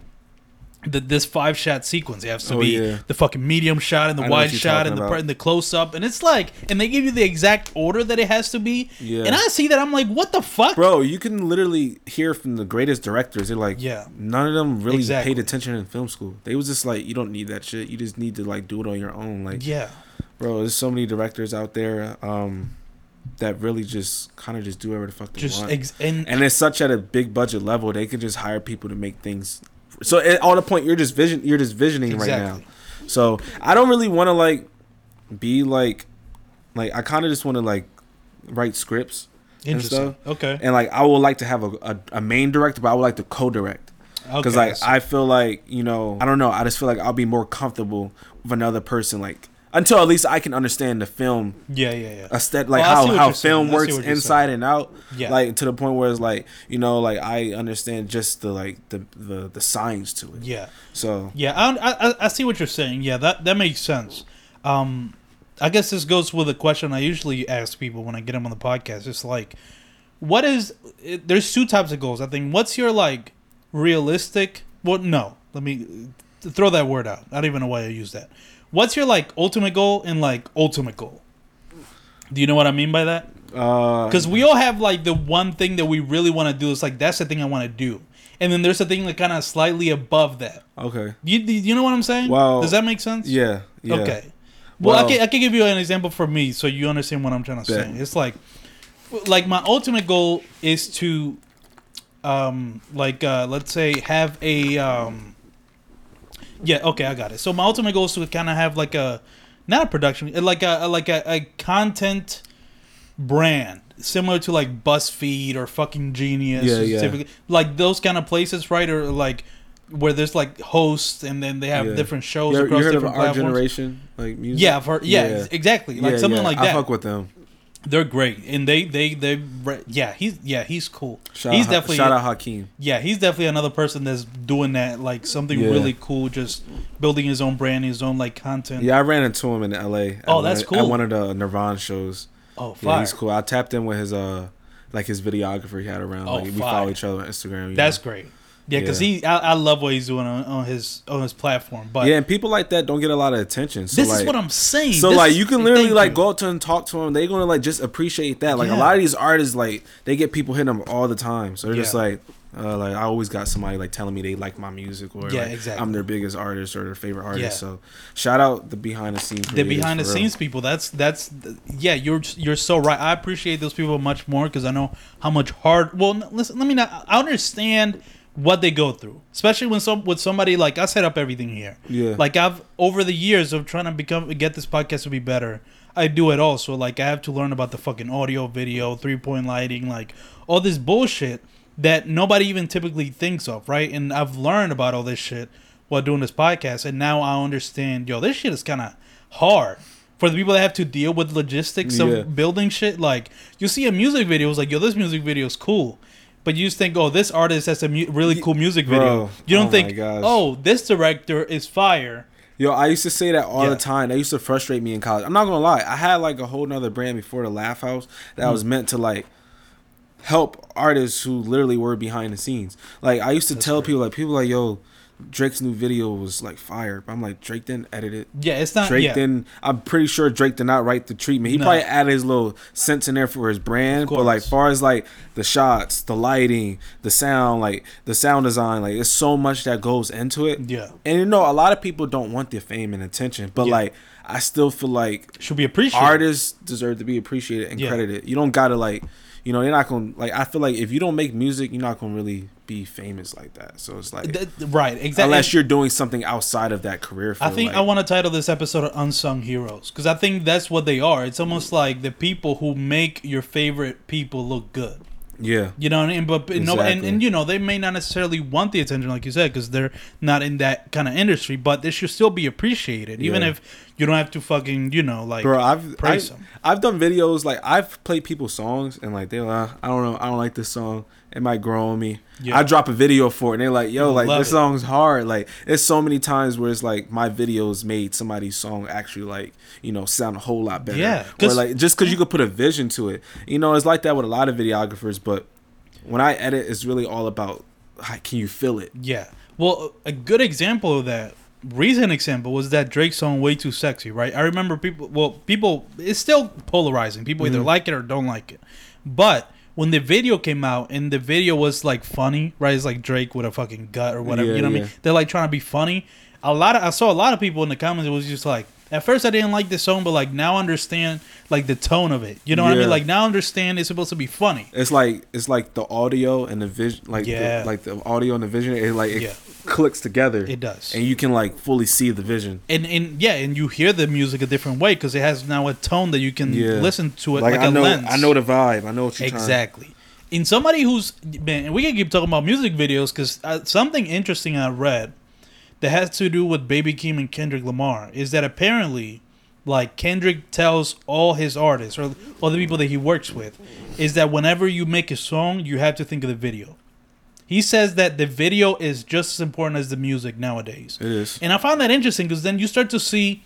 The, this five shot sequence it has to Oh, be yeah. the fucking medium shot and the wide shot and the, about. and the close up and it's like and they give you the exact order that it has to be Yeah. and I see that I'm like, what the fuck? Bro, you can literally hear from the greatest directors. They're like, Yeah. none of them really Exactly. paid attention in film school. They was just like, you don't need that shit. You just need to like do it on your own. Like, Yeah, bro, there's so many directors out there um, that really just kind of just do whatever the fuck they just want. ex- and, and it's such at a big budget level, they can just hire people to make things. So at all the point, you're just vision, you're just visioning right now. So I don't really want to like be like, like I kind of just want to like write scripts and stuff. Okay, And like I would like to have a, a, a main director, but I would like to co-direct. Because okay, like so- I feel like you know I don't know I just feel like I'll be more comfortable with another person like until at least I can understand the film yeah, yeah, yeah. aesthetic like Well, how how saying. film works inside and out Yeah. like to the point where it's like you know like I understand just the like the the, the science to it yeah, so yeah. I, I I see what you're saying. Yeah, that that makes sense. Um, I guess this goes with a question I usually ask people when I get them on the podcast. It's like, what is? It, there's two types of goals. I think. What's your like realistic? Well, no. Let me throw that word out. I don't even know why I use that. What's your like ultimate goal and like ultimate goal? Do you know what I mean by that? uh Because we all have like the one thing that we really want to do. It's like that's the thing I want to do, and then there's a thing that kind of slightly above that. okay You you know what I'm saying? Well, does that make sense? yeah yeah Okay. Well, I can I can give you an example for me so you understand what I'm trying to Bet. say. It's like, like my ultimate goal is to, um, like uh, let's say have a um. Yeah. Okay, I got it. So my ultimate goal is to kind of have like a, not a production, eh, like a like a, a content brand similar to like BuzzFeed or fucking Genius, Yeah, yeah. like those kind of places, right? Or like where there's like hosts and then they have Yeah. different shows you, across you heard of different our platforms. generation like music Yeah, for yeah, Yeah. exactly, like Yeah, something yeah, like I fuck with them They're great, and they they they yeah he's yeah he's cool. Shout he's out, definitely shout out Hakeem. yeah he's definitely another person that's doing that like something Yeah. really cool, just building his own brand, his own like content. Yeah, I ran into him in L.A. Oh, that's cool. At one of the Nirvana shows. Oh, Yeah, he's cool. I tapped in with his uh, like his videographer he had around. Oh, like we follow each other on Instagram. That's know? great. Yeah, because Yeah. he I, I love what he's doing on, on his on his platform. But yeah, and people like that don't get a lot of attention. So this like, is what I'm saying. So This like you can literally like you. go up to and talk to them. They're gonna like just appreciate that. Like Yeah. a lot of these artists, like they get people hitting them all the time. So they're just like, uh, like I always got somebody like telling me they like my music or Yeah, like, exactly. I'm their biggest artist or their favorite artist. Yeah. So shout out the behind the scenes. the behind the real. scenes people. That's that's yeah. You're you're so right. I appreciate those people much more because I know how much hard. Well, listen. Let me not. I understand what they go through, especially when some with somebody like I set up everything here. Yeah. Like I've over the years of trying to become get this podcast to be better. I do it all. So Like I have to learn about the fucking audio, video, three point lighting, like all this bullshit that nobody even typically thinks of, right? And I've learned about all this shit while doing this podcast, and now I understand. Yo, this shit is kind of hard for the people that have to deal with logistics Yeah. of building shit. Like you see a music video, it's like, yo, this music video is cool. But you just think, oh, this artist has a mu- really cool music video. Bro, you don't oh think, oh, this director is fire. Yo, I used to say that all Yeah. the time. That used to frustrate me in college. I'm not gonna lie. I had like a whole nother brand before the LAF House that Mm. was meant to like help artists who literally were behind the scenes. Like I used to That's tell great. people, like people like, yo, Drake's new video was like fire. But I'm like, Drake didn't edit it. Yeah, it's not. Drake yeah. didn't. I'm pretty sure Drake did not write the treatment. He No. probably added his little sense in there for his brand. But like, far as like the shots, the lighting, the sound, like the sound design, like it's so much that goes into it. Yeah. And you know, a lot of people don't want their fame and attention, but Yeah. like, I still feel like should be appreciated. artists deserve to be appreciated and Yeah. credited. You don't gotta like, you know, you're not gonna like. I feel like if you don't make music, you're not gonna really be famous like that. So it's like, Th- right, exactly. unless you're doing something outside of that career. I think like- I want to title this episode "Unsung Heroes" because I think that's what they are. It's almost like the people who make your favorite people look good. Yeah. You know what I mean? But, but no, and, and you know they may not necessarily want the attention, like you said, because they're not in that kind of industry. But they should still be appreciated, even Yeah. if you don't have to fucking, you know, like Bro, I've praise I, them. I've done videos like I've played people's songs and like they're like I don't know I don't like this song it might grow on me. Yeah. I drop a video for it and they're like yo like Love this it. song's hard like it's so many times where it's like my videos made somebody's song actually like you know sound a whole lot better. Yeah, or 'cause- like just because you could put a vision to it. You know it's like that with a lot of videographers, but when I edit, it's really all about how, can you feel it. Yeah. Well, a good example of that, recent example, was that Drake song "Way Too Sexy." Right. I remember people. Well, people. It's still polarizing. People either Mhm. like it or don't like it. But when the video came out and the video was like funny, right? It's like Drake with a fucking gut or whatever. Yeah, you know what I mean? They're like trying to be funny. A lot of I saw a lot of people in the comments. It was just like. At first, I didn't like this song, but like now, I understand like the tone of it. You know what I Yeah. mean? Like now, I understand it's supposed to be funny. It's like it's like the audio and the vision, like Yeah. the, like the audio and the vision. It like it Yeah. clicks together. It does. and you can like fully see the vision. and and yeah, and you hear the music a different way because it has now a tone that you can Yeah. listen to it Like, like, I a know, lens. I know the vibe. I know what you're trying. exactly. In somebody who's man, and we can keep talking about music videos because uh, something interesting I read that has to do with Baby Keem and Kendrick Lamar is that apparently, like Kendrick tells all his artists or all the people that he works with, is that whenever you make a song, you have to think of the video. He says that the video is just as important as the music nowadays. It is. And I found that interesting because then you start to see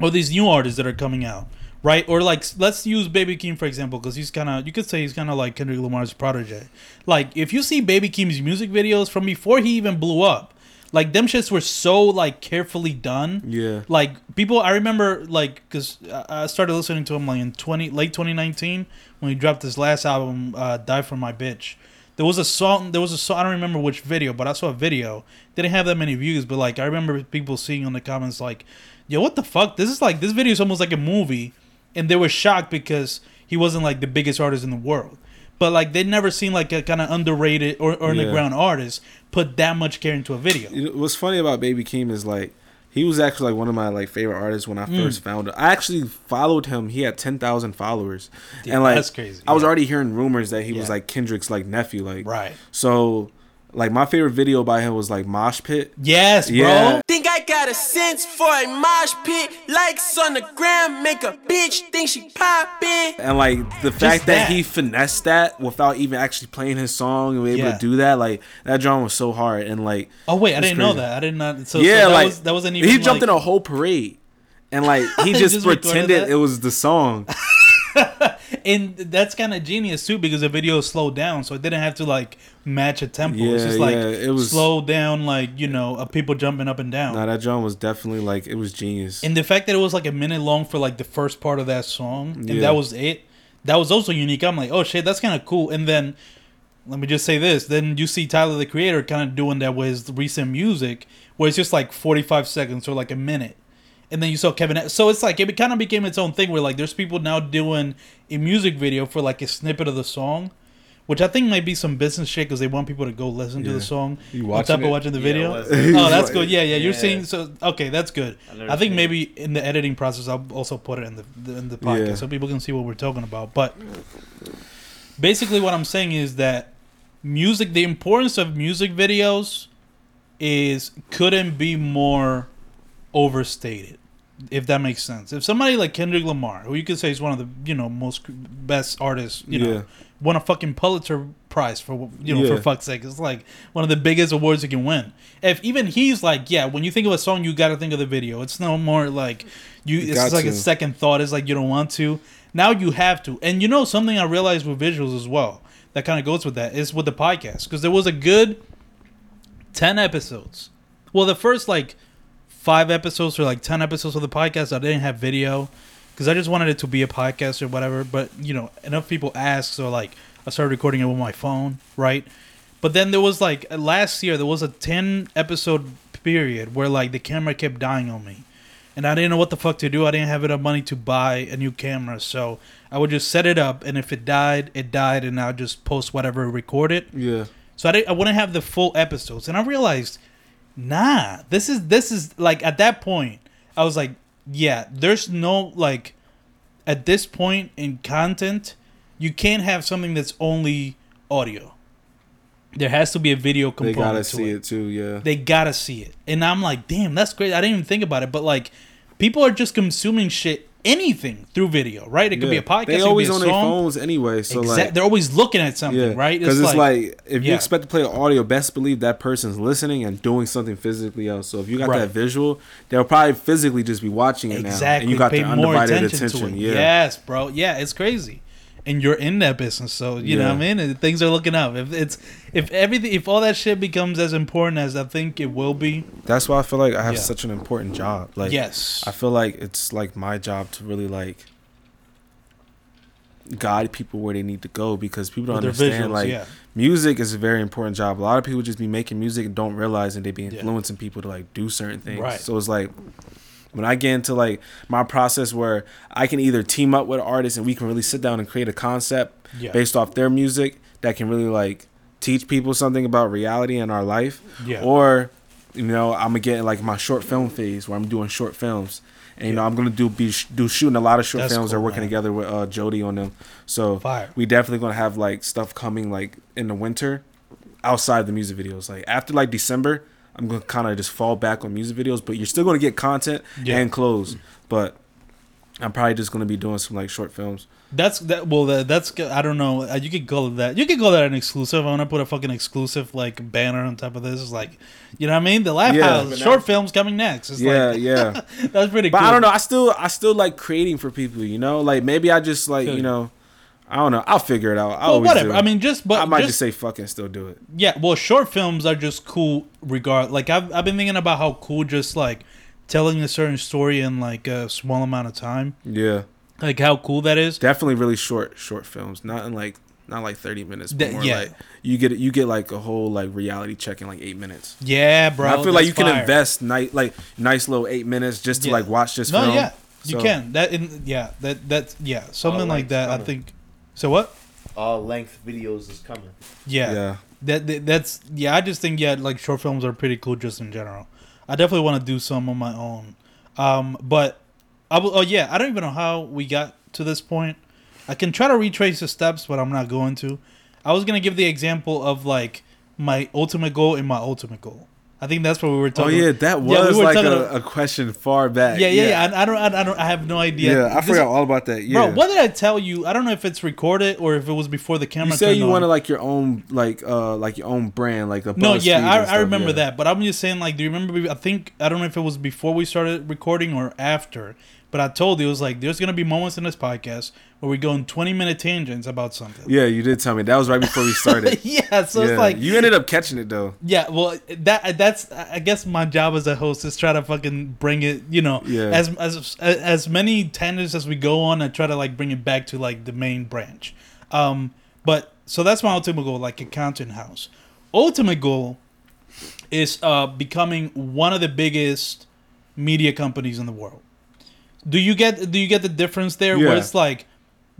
all these new artists that are coming out, right? Or like, let's use Baby Keem for example, because he's kind of, you could say he's kind of like Kendrick Lamar's protege. Like, if you see Baby Keem's music videos from before he even blew up, like them shits were so like carefully done. Yeah. Like people, I remember like because I started listening to him like in twenty late twenty nineteen when he dropped his last album, uh, "Die for My Bitch." There was a song. There was a song. I don't remember which video, but I saw a video. Didn't have that many views, but like I remember people seeing on the comments like, "Yo, what the fuck? This is like this video is almost like a movie," and they were shocked because he wasn't like the biggest artist in the world. But like they'd never seen like a kind of underrated or, or Yeah. underground artist put that much care into a video. You know, what's funny about Baby Keem is like he was actually like one of my like favorite artists when I Mm. first found him. I actually followed him. He had ten thousand followers, Yeah, and like that's crazy. I was already hearing rumors that he was like Kendrick's like nephew. Like Right. so, like my favorite video by him was like Mosh Pit. Yes, bro. Think I got a sense for a mosh pit. Likes on the gram, make a bitch think she poppin'. And like the fact that. that. he finessed that without even actually playing his song and was able Yeah. to do that, like that drum was so hard. And like, Oh wait, I didn't know that. I did not. So, yeah, so that like was, that wasn't even. he jumped like, in a whole parade, and like he He just, just pretended it was the song. and that's kind of genius too because the video slowed down, so it didn't have to like match a tempo. it's Yeah, just like yeah, it was- slowed down, like you know, of people jumping up and down. nah, that drum was definitely like it was genius. and the fact that it was like a minute long for like the first part of that song, and Yeah. that was it. That was also unique. I'm like, oh shit, that's kind of cool. And then, let me just say this: then you see Tyler the Creator kind of doing that with his recent music, where it's just like 45 seconds or like a minute. And then you saw Kevin. So it's like it kind of became its own thing where like there's people now doing a music video for like a snippet of the song, which I think might be some business shit because they want people to go listen to the song You on watching top of watching the video. it was. oh, that's good. Yeah, yeah. You're Yeah. seeing so okay. That's good. I've I think seen maybe in the editing process, I'll also put it in the in the podcast Yeah. so people can see what we're talking about. But basically, what I'm saying is that music, the importance of music videos, is couldn't be more overstated. If that makes sense. If somebody like Kendrick Lamar, who you could say is one of the you know most best artists, you know, Yeah. won a fucking Pulitzer Prize for you know Yeah. for fuck's sake, it's like one of the biggest awards you can win. If even he's like, yeah, when you think of a song, you got to think of the video. It's no more like you. You it's like a second thought. It's like you don't want to. Now you have to. And you know something I realized with visuals as well that kind of goes with that is with the podcast because there was a good ten episodes. Well, the first like five episodes or like 10 episodes of the podcast i didn't have video because i just wanted it to be a podcast or whatever but you know enough people asked so like i started recording it with my phone right but then there was like last year there was a 10 episode period where like the camera kept dying on me and i didn't know what the fuck to do i didn't have enough money to buy a new camera so i would just set it up and if it died it died and i'll just post whatever record it Yeah. so I, didn't, I wouldn't have the full episodes, and I realized, nah, this is this is like at that point, I was like, yeah, there's no like, at this point in content, you can't have something that's only audio. There has to be a video component. They gotta to see it too. Yeah. They gotta see it, and I'm like, damn, that's great. I didn't even think about it, but like, people are just consuming shit, anything through video, right? It could be a podcast. They always on their phones anyway, so exactly. like they're always looking at something, yeah, right? Because it's, like, if you yeah. expect to play audio, best believe that person's listening and doing something physically else. So if you got Right. that visual, they'll probably physically just be watching it now, Exactly. and you got Pay the more undivided attention, attention. Yeah. Yes, bro. Yeah, it's crazy. And you're in that business, so you know what I mean. And things are looking up. If it's if everything, if all that shit becomes as important as I think it will be, That's why I feel like I have Yeah. such an important job. Like, yes, I feel like it's like my job to really like guide people where they need to go because people don't understand visuals, like yeah. music is a very important job. A lot of people just be making music and don't realize and they be Yeah. influencing people to like do certain things. Right. So it's like when I get into like my process where I can either team up with artists and we can really sit down and create a concept Yeah. based off their music that can really like teach people something about reality in our life. Yeah. Or, you know, I'm gonna get like my short film phase where I'm doing short films. And you know, I'm gonna do be do shooting a lot of short That's films. They're working man. together with uh, Jody on them. So Fire. we definitely gonna have like stuff coming like in the winter outside the music videos. Like after like December, I'm gonna kind of just fall back on music videos, but you're still gonna get content Yeah. and clothes. But I'm probably just gonna be doing some like short films. That's that. Well, that, that's. I don't know. Uh, You could call it that. You could call that an exclusive. I want to put a fucking exclusive like banner on top of this. It's like, you know what I mean? The LAF Yeah. House short films coming next. It's yeah, like, yeah. that's pretty. But cool. I don't know. I still I still like creating for people. You know, like maybe I just like Feel you you. know. I don't know. I'll figure it out. I Well, whatever. do. I mean, just but I might just, just say fuck and still do it. Yeah, well, short films are just cool. Regard like I've I've been thinking about how cool just like telling a certain story in like a small amount of time. Yeah, Like how cool that is. definitely really short short films. Not in like not like thirty minutes. But more yeah. like you get you get like a whole like reality check in like eight minutes. Yeah, bro. I feel like you that's can invest nice like nice little eight minutes just to Yeah. like watch this No, film. yeah, you can. That in yeah, that that's yeah, something like length that. I think. So what? All length videos is coming. Yeah, Yeah. That, that that's yeah. I just think yeah, like short films are pretty cool just in general. I definitely want to do some on my own. Um, but I will. Oh yeah, I don't even know how we got to this point. I can try to retrace the steps, but I'm not going to. I was gonna give the example of like my ultimate goal and my ultimate goal. I think that's what we were talking. Oh yeah, that Yeah, we was like a, about- a question far back. yeah, yeah, yeah. I, I don't, I, I don't, I have no idea. Yeah, I forgot all about that. Yeah, Bro, what did I tell you? I don't know if it's recorded or if it was before the camera. you say you on. wanted like your own, like uh, like your own brand, like a No, yeah, I, I remember yeah. that, but I'm just saying, like, do you remember? I think I don't know if it was before we started recording or after, but I told you it was like there's gonna be moments in this podcast where we go in 20 minute tangents about something. Yeah, you did tell me that was right before we started. yeah, so yeah. it's like you ended up catching it though. Yeah, well, that that's I guess my job as a host is try to fucking bring it, you know, Yeah. as as as many tangents as we go on, I try to like bring it back to like the main branch. Um, but so that's my ultimate goal, like accounting house. Ultimate goal is uh becoming one of the biggest media companies in the world. Do you get do you get the difference there? Where it's like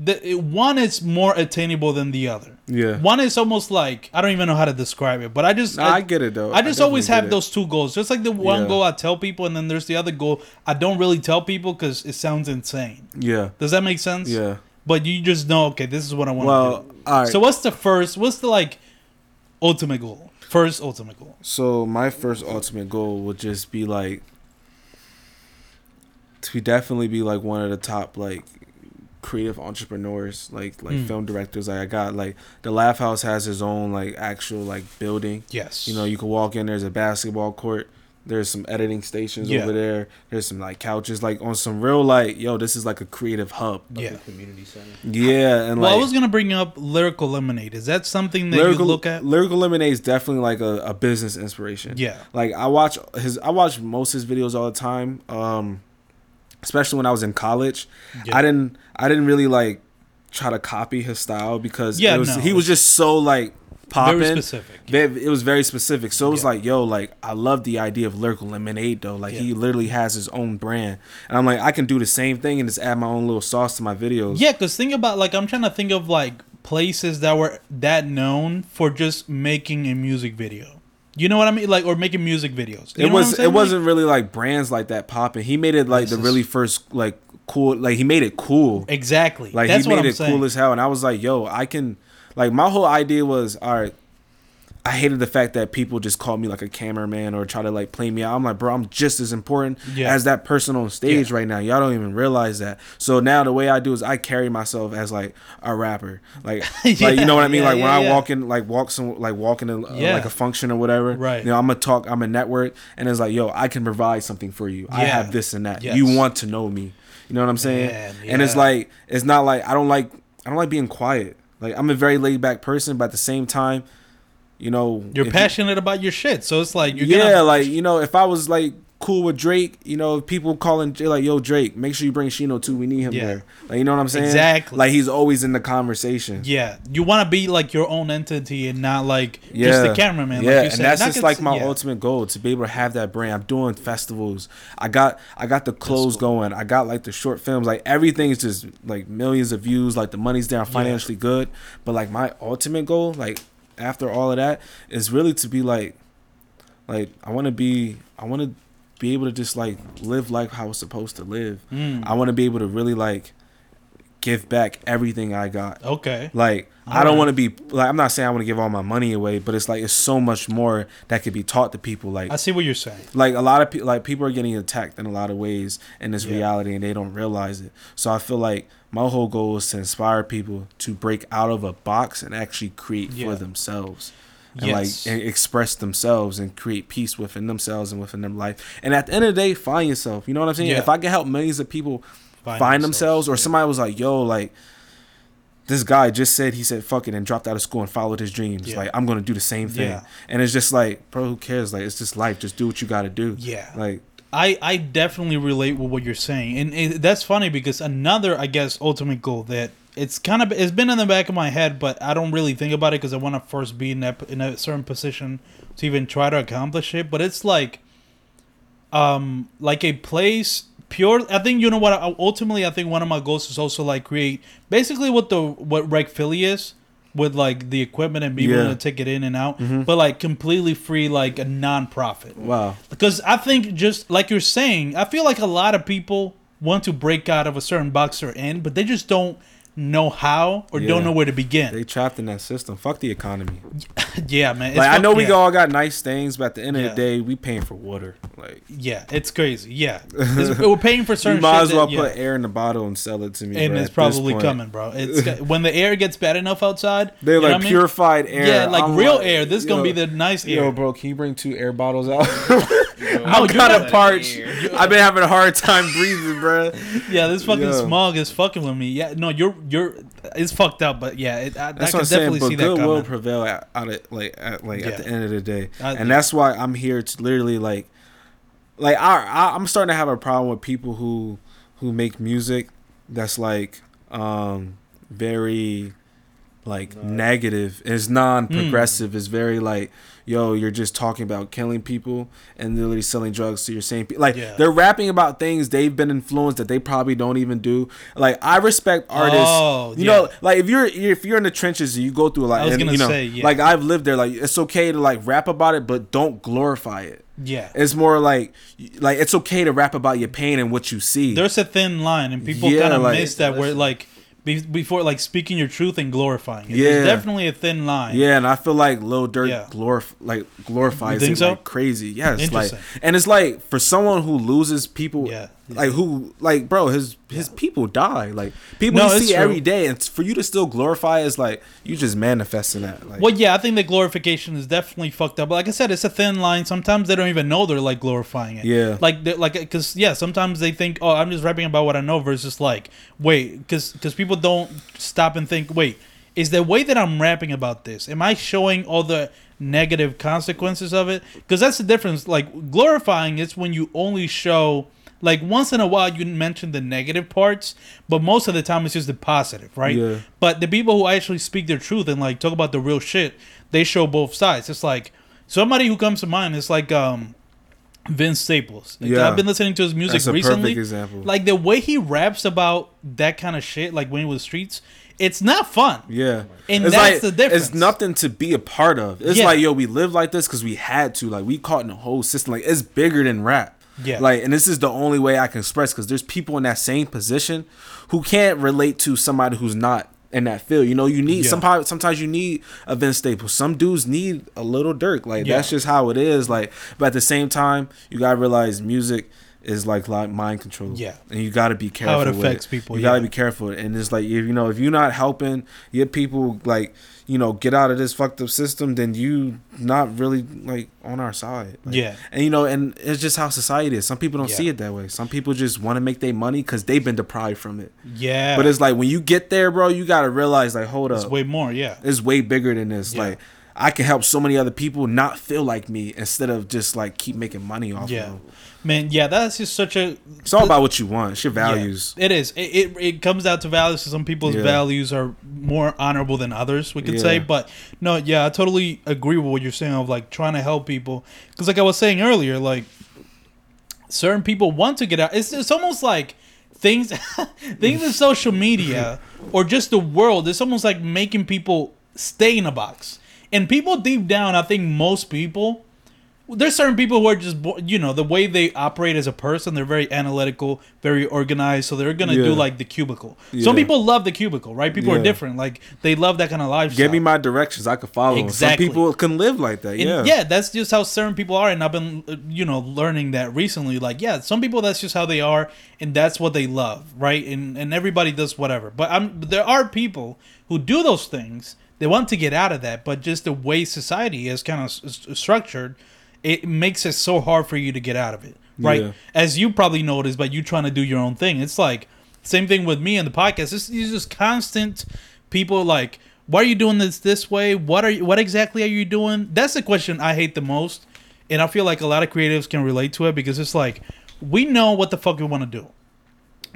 the one is more attainable than the other. Yeah. One is almost like I don't even know how to describe it, but I just Nah, I get it though. I just definitely always have it. those two goals. Just like the one Yeah. goal I tell people, and then there's the other goal I don't really tell people because it sounds insane. Yeah, Does that make sense? yeah. But you just know, okay, this is what I want Well, to do. all right. So what's the first? What's the like ultimate goal? First ultimate goal. So my first ultimate goal would just be like to definitely be like one of the top like creative entrepreneurs, like like Mm. film directors. Like I got like the LAF House has his own like actual like building. Yes. You know, you can walk in. There's a basketball court. There's some editing stations Yeah. over there. There's some like couches, like on some real like, yo, this is like a creative hub. yeah. The community center. Yeah, and Well, like I was gonna bring up lyrical lemonade. Is that something that lyrical you look at? lyrical lemonade is definitely like a, a business inspiration. Yeah. Like I watch his I watch most of his videos all the time. Um especially when I was in college. Yeah. I didn't I didn't really like try to copy his style because Yeah, it was, no. he was just so like popping. Very specific. It was very specific. So it was Yeah. like, yo, like I love the idea of lyrical lemonade though. Like he literally has his own brand, and I'm like, I can do the same thing and just add my own little sauce to my videos. Yeah, because think about like I'm trying to think of like places that were that known for just making a music video. You know what I mean? Like or making music videos. You it know what I'm was it wasn't really like brands like that popping. He made it like the really first like cool. Like he made it cool. Exactly. Like That's he what made it saying. cool as hell, and I was like, "Yo, I can." Like my whole idea was, all right. I hated the fact that people just called me like a cameraman or try to like play me out. I'm like, bro, I'm just as important Yeah. as that person on stage Yeah. right now. Y'all don't even realize that. So now the way I do is I carry myself as like a rapper, like, like you know what I mean. Yeah, like when yeah, I yeah. walk in, like walk some, like walking in uh, Yeah. like a function or whatever. Right. You know, I'm gonna talk. I'm a network, and it's like, yo, I can provide something for you. I have this and that. Yes. You want to know me. You know what I'm saying? Man, And it's like it's not like I don't like I don't like being quiet. Like I'm a very laid back person, but at the same time, you know, You're passionate about your shit, so it's like you're yeah, gonna like you know, if I was like cool with Drake, you know, people calling like, "Yo, Drake, make sure you bring Shino too. We need him Yeah. there." Like, you know what I'm saying? Exactly. Like he's always in the conversation. yeah. You want to be like your own entity and not like just Yeah. the cameraman. Yeah, like you and that's I just like my yeah. ultimate goal to be able to have that brand. I'm doing festivals. I got I got the clothes cool. going. I got like the short films. Like everything is just like millions of views. Like the money's there. I'm financially good. But like my ultimate goal, like after all of that, is really to be like, like I want to be. I want to be able to just like live life how it's supposed to live. Mm. I want to be able to really like give back everything I got. Okay. Like I don't want to be like I'm not saying I want to give all my money away, but it's like it's so much more that could be taught to people. Like I see what you're saying. like a lot of people like people are getting attacked in a lot of ways in this Yeah. reality and they don't realize it. So I feel like my whole goal is to inspire people to break out of a box and actually create Yeah. for themselves. And Yes. like express themselves and create peace within themselves and within their life. And at the end of the day, find yourself. You know what I'm saying? Yeah. If I can help millions of people Find find, themselves, themselves, or yeah. somebody was like, "Yo, like this guy just said he said fuck it and dropped out of school and followed his dreams. Yeah. Like I'm gonna do the same thing." And it's just like, bro, who cares? Like it's just life. Just do what you got to do. Yeah. Like I I definitely relate with what you're saying, and it, that's funny because another I guess ultimate goal that it's kind of it's been in the back of my head, but I don't really think about it because I want to first be in that in a certain position to even try to accomplish it. But it's like, um, like a place pure. I think you know what. Ultimately, I think one of my goals is also like create basically what the what Rec Philly is with like the equipment and being Yeah. able to take it in and out, mm-hmm. but like completely free, like a non-profit wow. because I think just like you're saying, I feel like a lot of people want to break out of a certain box they're in, but they just don't know how or Yeah. don't know where to begin. They trapped in that system. Fuck the economy. yeah, man. Like I know we yeah. all got nice things, but at the end of Yeah. the day, we paying for water. Like Yeah, it's crazy. Yeah, It's- we're paying for certain. you might as well that- put air in the bottle and sell it to me. and bro, it's probably coming, bro. It's when the air gets bad enough outside. They're like what I mean? purified air. Yeah, like I'm real like, air. This is gonna yo, be the nice air. Yo, bro, can you bring two air bottles out? No, I'm kind of parched. I've been having a hard time breathing, bro. Yeah, this fucking Yo. smog is fucking with me. Yeah, no, you're you're it's fucked up, but yeah, it, I, I That's can what I'm saying. definitely But see that good will prevail at, out of like at like Yeah. at the end of the day, I- and that's why I'm here to literally like, like I, I I'm starting to have a problem with people who who make music that's like um very like No. negative. It's non-progressive. Hmm. It's very like, yo, you're just talking about killing people and literally selling drugs to your same people. Like Yeah. they're rapping about things they've been influenced that they probably don't even do. Like I respect artists. Oh, you yeah. know, like if you're if you're in the trenches you go through a lot. I was and, gonna you know, say, yeah. like I've lived there. Like it's okay to like rap about it, but don't glorify it. yeah, It's more like like it's okay to rap about your pain and what you see. there's a thin line, and people Yeah, kind of like- miss that where like be, before like speaking your truth and glorifying it. Yeah. There's definitely a thin line. Yeah, and I feel like Lil Durk Yeah. glorif- like glorifies it so? like crazy. Yes, like and it's like for someone who loses people, Yeah. Like who like bro, his his people die. Like people No, you see true. every day, and for you to still glorify is like you just manifesting that. Like, Well, yeah, I think the glorification is definitely fucked up. But like I said, it's a thin line. Sometimes they don't even know they're like glorifying it. Yeah. Like, they're- like, because yeah, sometimes they think, oh, I'm just rapping about what I know, versus like, wait, because because people don't stop and think, wait, is the way that I'm rapping about this? Am I showing all the negative consequences of it? Because that's the difference. Like glorifying is when you only show. Like once in a while, you mention the negative parts, but most of the time it's just the positive, right? Yeah. But the people who actually speak their truth and like talk about the real shit, they show both sides. It's like somebody who comes to mind is like um Vince Staples. Like, Yeah. I've been listening to his music a recently. perfect example. Like the way he raps about that kind of shit, like when he was streets, it's not fun. yeah, And it's that's like, the difference. It's nothing to be a part of. It's Yeah. like yo, we live like this because we had to. Like we caught in the whole system. Like it's bigger than rap. Yeah. Like, and this is the only way I can express because there's people in that same position who can't relate to somebody who's not in that field. You know, you need Yeah. sometimes sometimes you need a Vince Staples. Some dudes need a Lil Durk. Like Yeah. that's just how it is. Like, but at the same time, you gotta realize music is like like mind control. Yeah. and you gotta be careful. How it with affects people, You gotta be careful. And it's like if you know if you're not helping your people like you know get out of this fucked up system, then you not really like on our side. Like, Yeah. and you know, and it's just how society is. Some people don't Yeah. see it that way. Some people just want to make their money because they've been deprived from it. Yeah. But it's like when you get there, bro, you gotta realize like, hold it's up, it's way more. Yeah. it's way bigger than this. Yeah. Like, I can help so many other people not feel like me instead of just like keep making money off Yeah. of them. Man, yeah, that's just such a It's all about what you want. It's your Yeah, values. it is. It, it it comes down to values. Some people's Yeah. values are more honorable than others. We could Yeah. say, but no, yeah, I totally agree with what you're saying of like trying to help people. Because like I was saying earlier, like certain people want to get out. It's it's almost like things things in social media or just the world. It's almost like making people stay in a box. And people deep down, I think most people there's certain people who are just you know the way they operate as a person they're very analytical very organized so they're gonna do like the cubicle some people love the cubicle right people are different like they love that kind of lifestyle Give me my directions. I could follow. Exactly. Some people can live like that. and Yeah. yeah. that's just how certain people are and i've been uh, you know learning that recently like yeah some people that's just how they are and that's what they love right and and everybody does whatever but i'm there are people who do those things they want to get out of that but just the way society is kind of s- structured it makes it so hard for you to get out of it right? Yeah. as you probably noticed by you trying to do your own thing. It's like same thing with me and the podcast. It's, it's just constant people like why are you doing this this way? What are you what exactly are you doing? That's the question i hate the most and i feel like a lot of creatives can relate to it because it's like we know what the fuck we want to do.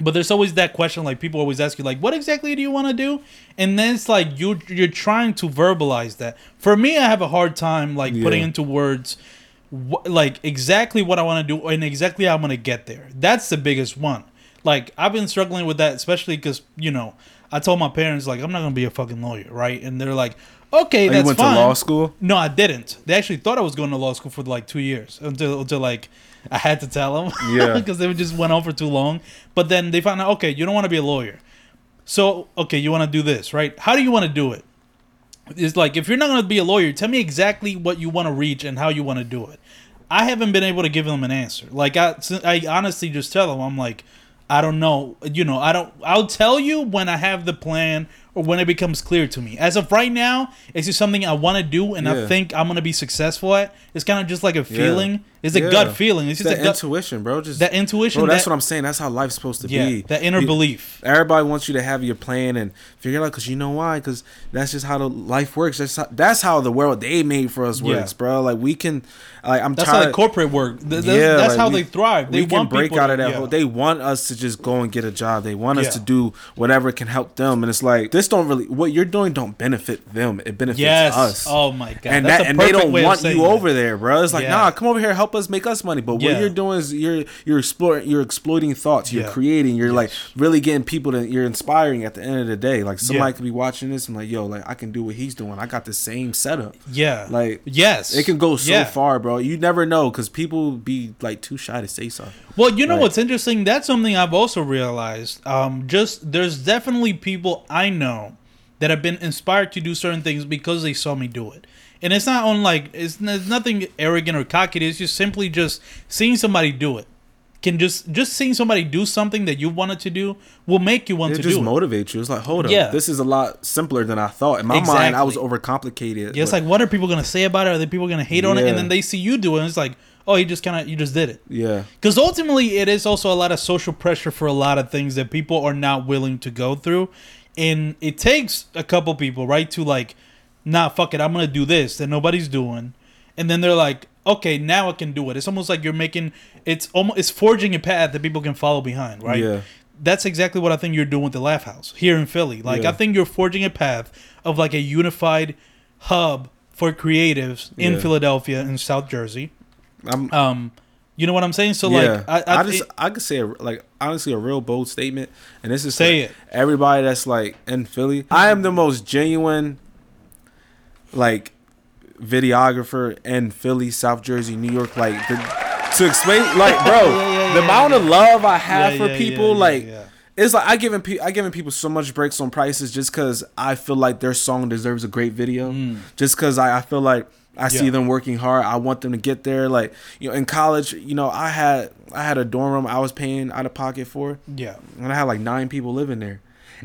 But there's always that question like people always ask you like what exactly do you want to do? And then it's like you you're trying to verbalize that. For me i have a hard time like putting into words wh- like exactly what i want to do and exactly how i'm going to get there that's the biggest one like i've been struggling with that especially because you know i told my parents like i'm not going to be a fucking lawyer right and they're like okay Oh, that's you went fine to law school. no, I didn't. They actually thought I was going to law school for like two years until until like I had to tell them. Yeah. because they just went on for too long. But then they found out, okay, you don't want to be a lawyer. So okay, you want to do this, right? How do you want to do it? It's like if you're not going to be a lawyer, tell me exactly what you want to reach and how you want to do it. I haven't been able to give them an answer. Like I, I honestly just tell them, I'm like, I don't know. You know, I don't. I'll tell you when I have the plan or when it becomes clear to me. As of right now, it's just something I want to do and I think I'm gonna be successful at. It's kind of just like a feeling. It's a gut feeling. It's just that a gut, intuition, bro. Just that intuition. Bro, that's that, what I'm saying. That's how life's supposed to yeah, be. that inner You- belief. Everybody wants you to have your plan and figure it out because you know why? Because that's just how the life works. That's how, that's how the world they made for us Yeah. works, bro. Like we can, like I'm That's how tired. the corporate work. Th- th- Yeah, that's like, how we- they thrive. They we can want break people out of that yeah. whole. They want us to just go and get a job. They want us Yeah. to do whatever can help them. And it's like this don't really what you're doing don't benefit them. It benefits Yes. us. Oh my god. and That's that and they don't want you over there, bro. It's like, Yeah. nah, come over here, help us make us money. But Yeah. what you're doing is you're you're exploring, you're exploiting thoughts, you're Yeah. creating, you're like really getting people to, you're inspiring. At the end of the day, like somebody Yeah. could be watching this and like, yo, like I can do what he's doing. I got the same setup. Yeah. Like yes, it can go so Yeah. far, bro. You never know because people be like too shy to say something. Well, you know Right. what's interesting? That's something I've also realized. Um, just there's definitely people I know that have been inspired to do certain things because they saw me do it. And it's not on like it's, it's nothing arrogant or cocky. It's just simply just seeing somebody do it. Can just just seeing somebody do something that you wanted to do will make you want It to just do it. Just motivates you. It's like, hold up, Yeah. this is a lot simpler than I thought. In my mind, I was overcomplicated. Yeah, it's like what are people gonna say about it? Are there people gonna hate on it? And then they see you do it, and it's like, oh, you just kind of you just did it. yeah, Because ultimately, it is also a lot of social pressure for a lot of things that people are not willing to go through, and it takes a couple people, right, to like, nah, fuck it, I'm gonna do this that nobody's doing, and then they're like, okay, now I can do it. It's almost like you're making it's almost it's forging a path that people can follow behind, right? Yeah. That's exactly what I think you're doing with the LAF House here in Philly. Like Yeah. I think you're forging a path of like a unified hub for creatives in Yeah. Philadelphia and South Jersey. I'm. Um, you know what I'm saying? So yeah, like, I, I, just I could say a, like honestly a real bold statement, and this is Say like, it. Everybody that's like in Philly, I am the most genuine, like, videographer in Philly, South Jersey, New York. Like the, to explain, like, bro, Yeah, yeah, the yeah, amount of love I have for people, like. It's like I giving pe- I giving people so much breaks on prices just because I feel like their song deserves a great video. Just because I, I feel like I see Mm. Them working hard. I want them to get there. Like you know, in college, you know, I had I had a dorm room I was paying out of pocket for, yeah. and I had like nine people living there.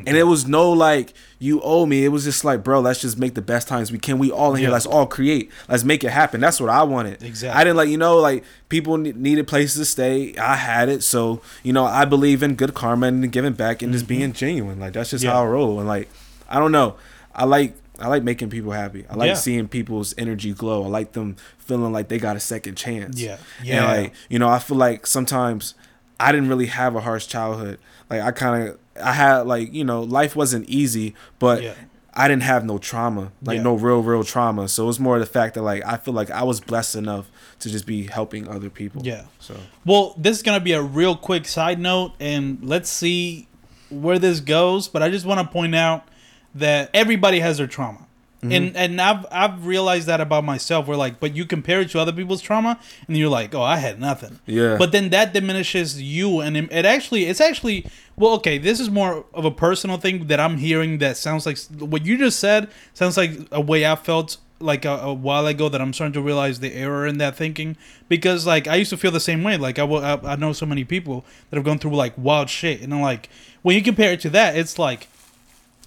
And it was no like you owe me. It was just like, bro, let's just make the best times we can. We all in here. Yeah. Let's all create. Let's make it happen. That's what I wanted. Exactly. I didn't like you know like people needed places to stay. I had it, so you know I believe in good karma and giving back and just being genuine. Like that's just Mm-hmm. Yeah. how I roll. And like I don't know. I like I like making people happy. I like Yeah. seeing people's energy glow. I like them feeling like they got a second chance. Yeah. And Yeah. like you know, I feel like sometimes I didn't really have a harsh childhood. Like I kind of I had like you know life wasn't easy, but Yeah. I didn't have no trauma, like Yeah. no real real trauma. So it was more the fact that like I feel like I was blessed enough to just be helping other people. Yeah. So Well, this is gonna be a real quick side note, and let's see where this goes. But I just want to point out that everybody has their trauma. Mm-hmm. And and I've I've realized that about myself. We're like, but you compare it to other people's trauma, and you're like, oh, I had nothing. Yeah. But then that diminishes you, and it, it actually it's actually well, okay. This is more of a personal thing that I'm hearing. That sounds like what you just said sounds like a way I felt like a, a while ago that I'm starting to realize the error in that thinking because like I used to feel the same way. Like I will- I, I know so many people that have gone through like wild shit, and I'm like when you compare it to that, it's like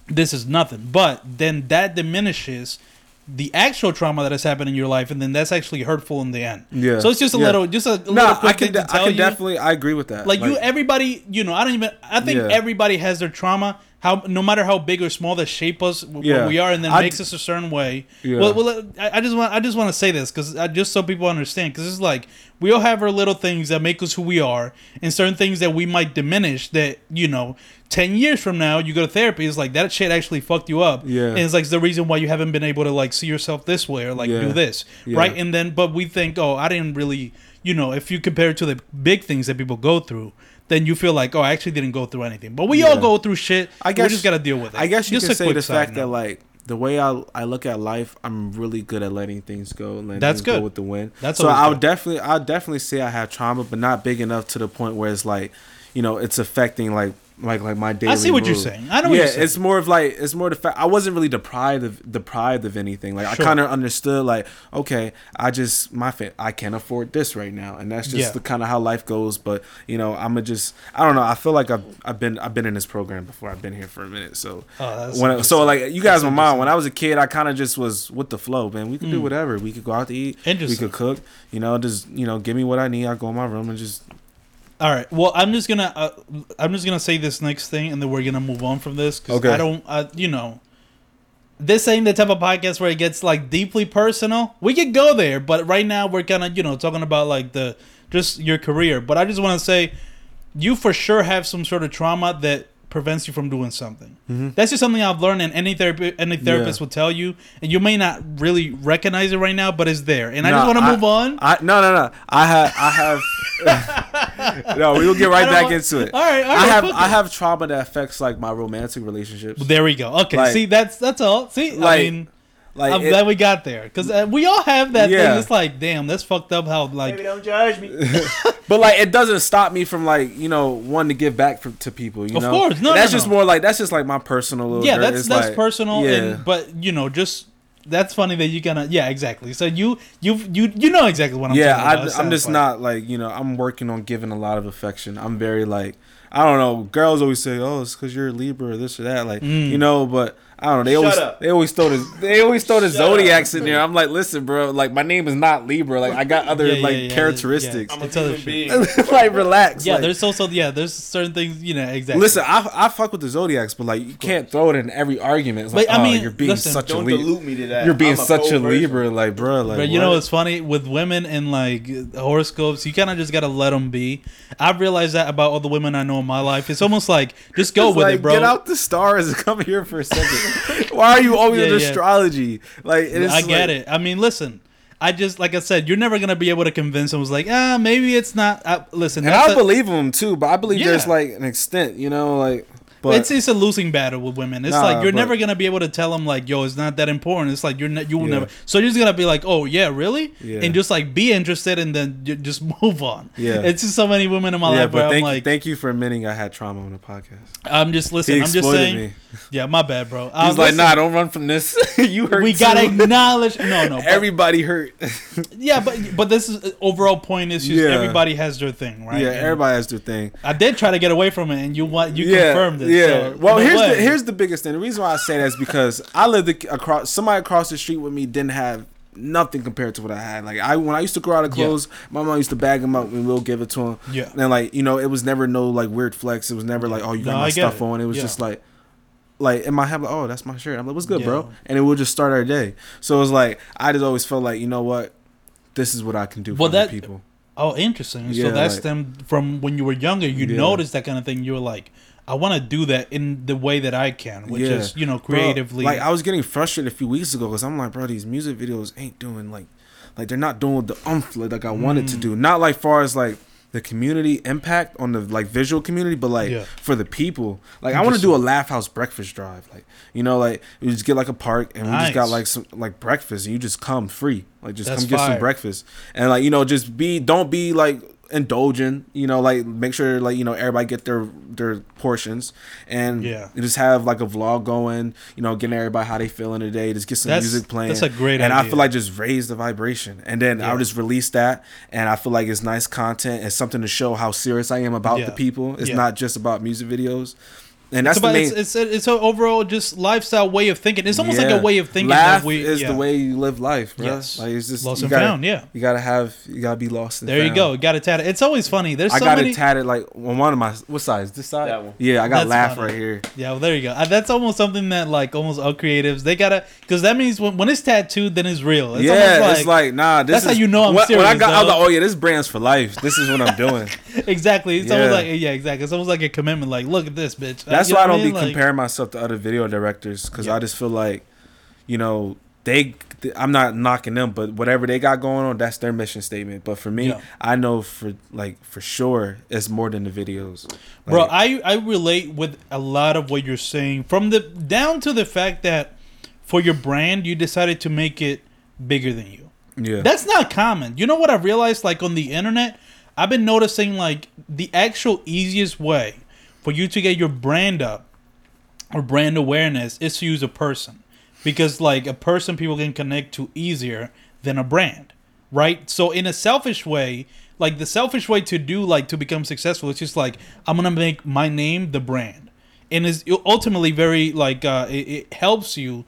this is nothing. But then that diminishes the actual trauma that has happened in your life, and then that's actually hurtful in the end. Yeah. So it's just a Yeah. little, just a little no, quick I can de- I can you. definitely I agree with that. like, you, everybody, you know, I don't even. I think Yeah. everybody has their trauma. How no matter how big or small that shape us Yeah. what we are, and then I makes us a certain way. Yeah. Well, well, I, I just want I just want to say this because just so people understand, because it's like we all have our little things that make us who we are, and certain things that we might diminish. That you know, ten years from now, you go to therapy, it's like that shit actually fucked you up. Yeah. and it's like the reason why you haven't been able to like see yourself this way or like Yeah. do this, Yeah. right? And then, but we think, oh, I didn't really, you know, if you compare it to the big things that people go through. Then you feel like, oh, I actually didn't go through anything, but we all go through shit. I guess we just gotta deal with it. I guess you Just can a say the fact that like the way I I look at life, I'm really good at letting things go letting That's good. go with the wind. That's so I good. would definitely I definitely say I have trauma, but not big enough to the point where it's like, you know, it's affecting like like like my daily. I see what you're saying. I know what yeah, you're saying. it's more of like it's more the fact I wasn't really deprived of deprived of anything. Like Sure. I kind of understood like okay, I just my fa- I can't afford this right now, and that's just Yeah. the kind of how life goes. But you know, I'm gonna just I don't know. I feel like I've I've been I've been in this program before. I've been here for a minute, so Oh, when I- so like you guys, my mom. When I was a kid, I kind of just was with the flow, man. We could do Mm. whatever. We could go out to eat. We could cook. You know, just you know, give me what I need. I go in my room and just All right. Well, I'm just gonna uh, I'm just gonna say this next thing, and then we're gonna move on from this because Okay. I don't, uh, you know, this ain't the type of podcast where it gets like deeply personal. We could go there, but right now we're kind of you know talking about like the just your career. But I just want to say, you for sure have some sort of trauma that prevents you from doing something. Mm-hmm. That's just something I've learned, and any therapy, any therapist Yeah. will tell you, and you may not really recognize it right now, but it's there. And I just want to move on. I no no no. I have I have no. We will get right back want- into it. All right, all I have I have trauma that affects like my romantic relationships. There we go. Okay, Like- see that's that's all. See, Like, I mean, Like I'm it- glad we got there because uh, we all have that Yeah. thing. It's like, damn, that's fucked up. How like, Baby, don't judge me. but like it doesn't stop me from like you know wanting to give back for, to people. You Of know, course. No, And that's no, just no. more like that's just like my personal. Little yeah, dirt. that's It's that's like- personal. Yeah. And but you know, just that's funny that you gonna yeah exactly. So you you you you know exactly what I'm yeah, talking I, about. It I'm just like. not like you know. I'm working on giving a lot of affection. I'm very like I don't know. Girls always say, "Oh, it's because you're a Libra or this or that." Like Mm. you know, but I don't know. They Shut always up. they always throw the they always throw the Shut zodiacs up. in there. I'm like, listen, bro. Like my name is not Libra. Like I got other Yeah, yeah, like yeah, characteristics. yeah. I'm a It's other human shit. being. like relax. Yeah, like- there's also yeah, there's certain things you know exactly. Listen, I, I fuck with the zodiacs, but like you can't throw it in every argument. It's like, But, I oh, you're being listen, such a Don't Libra. dilute me to that. You're being a such a cold version. Libra, like bro. Like But you know what? what's funny with women and like horoscopes, you kind of just gotta let them be. I've realized that about all the women I know in my life. It's almost like just go It's with like, it, bro. Get out the stars and come here for a second. Why are you always Yeah, in yeah. astrology? Like it's I get like- it. I mean, listen. I just like I said, you're never gonna be able to convince them. Was like, ah, maybe it's not. Uh, listen, And I a- believe them too, but I believe Yeah. there's like an extent, you know, like. But it's it's a losing battle with women. It's Nah, like you're but- never gonna be able to tell them like, yo, it's not that important. It's like you're not, you will Yeah. never. So you're just gonna be like, oh yeah, really, Yeah. and just like be interested and then just move on. Yeah. it's just so many women in my yeah, life but I'm thank like, thank you for admitting I had trauma on the podcast. I'm just He listen. I'm just saying. me. Yeah, my bad, bro. He's Um, like, listen, nah, don't run from this. you hurt. we too." gotta acknowledge. No, no. But, Everybody hurt. yeah, but but this is uh, overall point is just everybody has their thing, right? yeah, And everybody has their thing. I did try to get away from it, and you want you confirmed it. Yeah. so, well, here's the here's the biggest thing. The reason why I say that is because I lived across somebody across the street with me didn't have nothing compared to what I had. Like I when I used to grow out of Yeah. clothes, my mom used to bag them up and we'll give it to him. Yeah. And like you know, it was never no like weird flex. It was never like oh you got No, my stuff it. on. It was Yeah. just like. Like in my head, like, oh, that's my shirt. I'm like, what's good, Yeah. bro? And then we'll just start our day. So it was like, I just always felt like, you know what, this is what I can do for Well, other that- people. Oh, interesting. Yeah, so that's like- them from when you were younger. You Yeah. noticed that kind of thing. You were like, I want to do that in the way that I can, which Yeah. is you know Bro, creatively. like I was getting frustrated a few weeks ago because I'm like, bro, these music videos ain't doing like, like they're not doing the umph like, I wanted Mm. to do. Not like far as like the community impact on the like visual community, but like Yeah. for the people. Like I want to do a LAF House breakfast drive. Like you know, like you just get like a park and we just got like some like breakfast and you just come free. Like just That's come get some breakfast and like you know just be don't be like indulgent you know like make sure like you know everybody get their their portions and Yeah. just have like a vlog going you know getting everybody how they feeling today just get some That's- music playing that's a great and i feel like just raise the vibration and then Yeah. i'll just release that and i feel like it's nice content it's something to show how serious i am about Yeah. the people it's Yeah. not just about music videos and that's it's, the about, main it's, it's, it's an overall just lifestyle way of thinking. It's almost like a way of thinking. LAF that we, is yeah. the way you live life, bro. Yes. Like it's just Lost you and gotta, found, yeah. You gotta have, you gotta be lost and There you found. go. Got it tatted. It's always funny. There's I so got many. it tatted like on one of my what size? This side? That one. Yeah, I got That's LAF funny. right here. Yeah, well, there you go. That's almost something that like almost all creatives they gotta because that means when, when it's tattooed, then it's real. It's yeah, almost it's like nah. This That's how you know I'm when, When I serious, got, I was dog. like, oh yeah, this brand's for life. This is what I'm doing. exactly. It's almost like yeah, exactly. It's almost like a commitment. Like, look at this, bitch. That's you why I don't be mean? Like, comparing myself to other video directors because Yeah. I just feel like, you know, they. I'm not knocking them, but whatever they got going on, that's their mission statement. But for me, Yeah. I know for like for sure, it's more than the videos. bro. I I relate with a lot of what you're saying from the down to the fact that for your brand you decided to make it bigger than you. yeah, That's not common. You know what I've realized? Like on the internet, I've been noticing like the actual easiest way for you to get your brand up or brand awareness is to use a person. Because like a person people can connect to easier than a brand right? So in a selfish way like the selfish way to do like to become successful it's just like i'm gonna make my name the brand. And is ultimately very like uh it, it helps you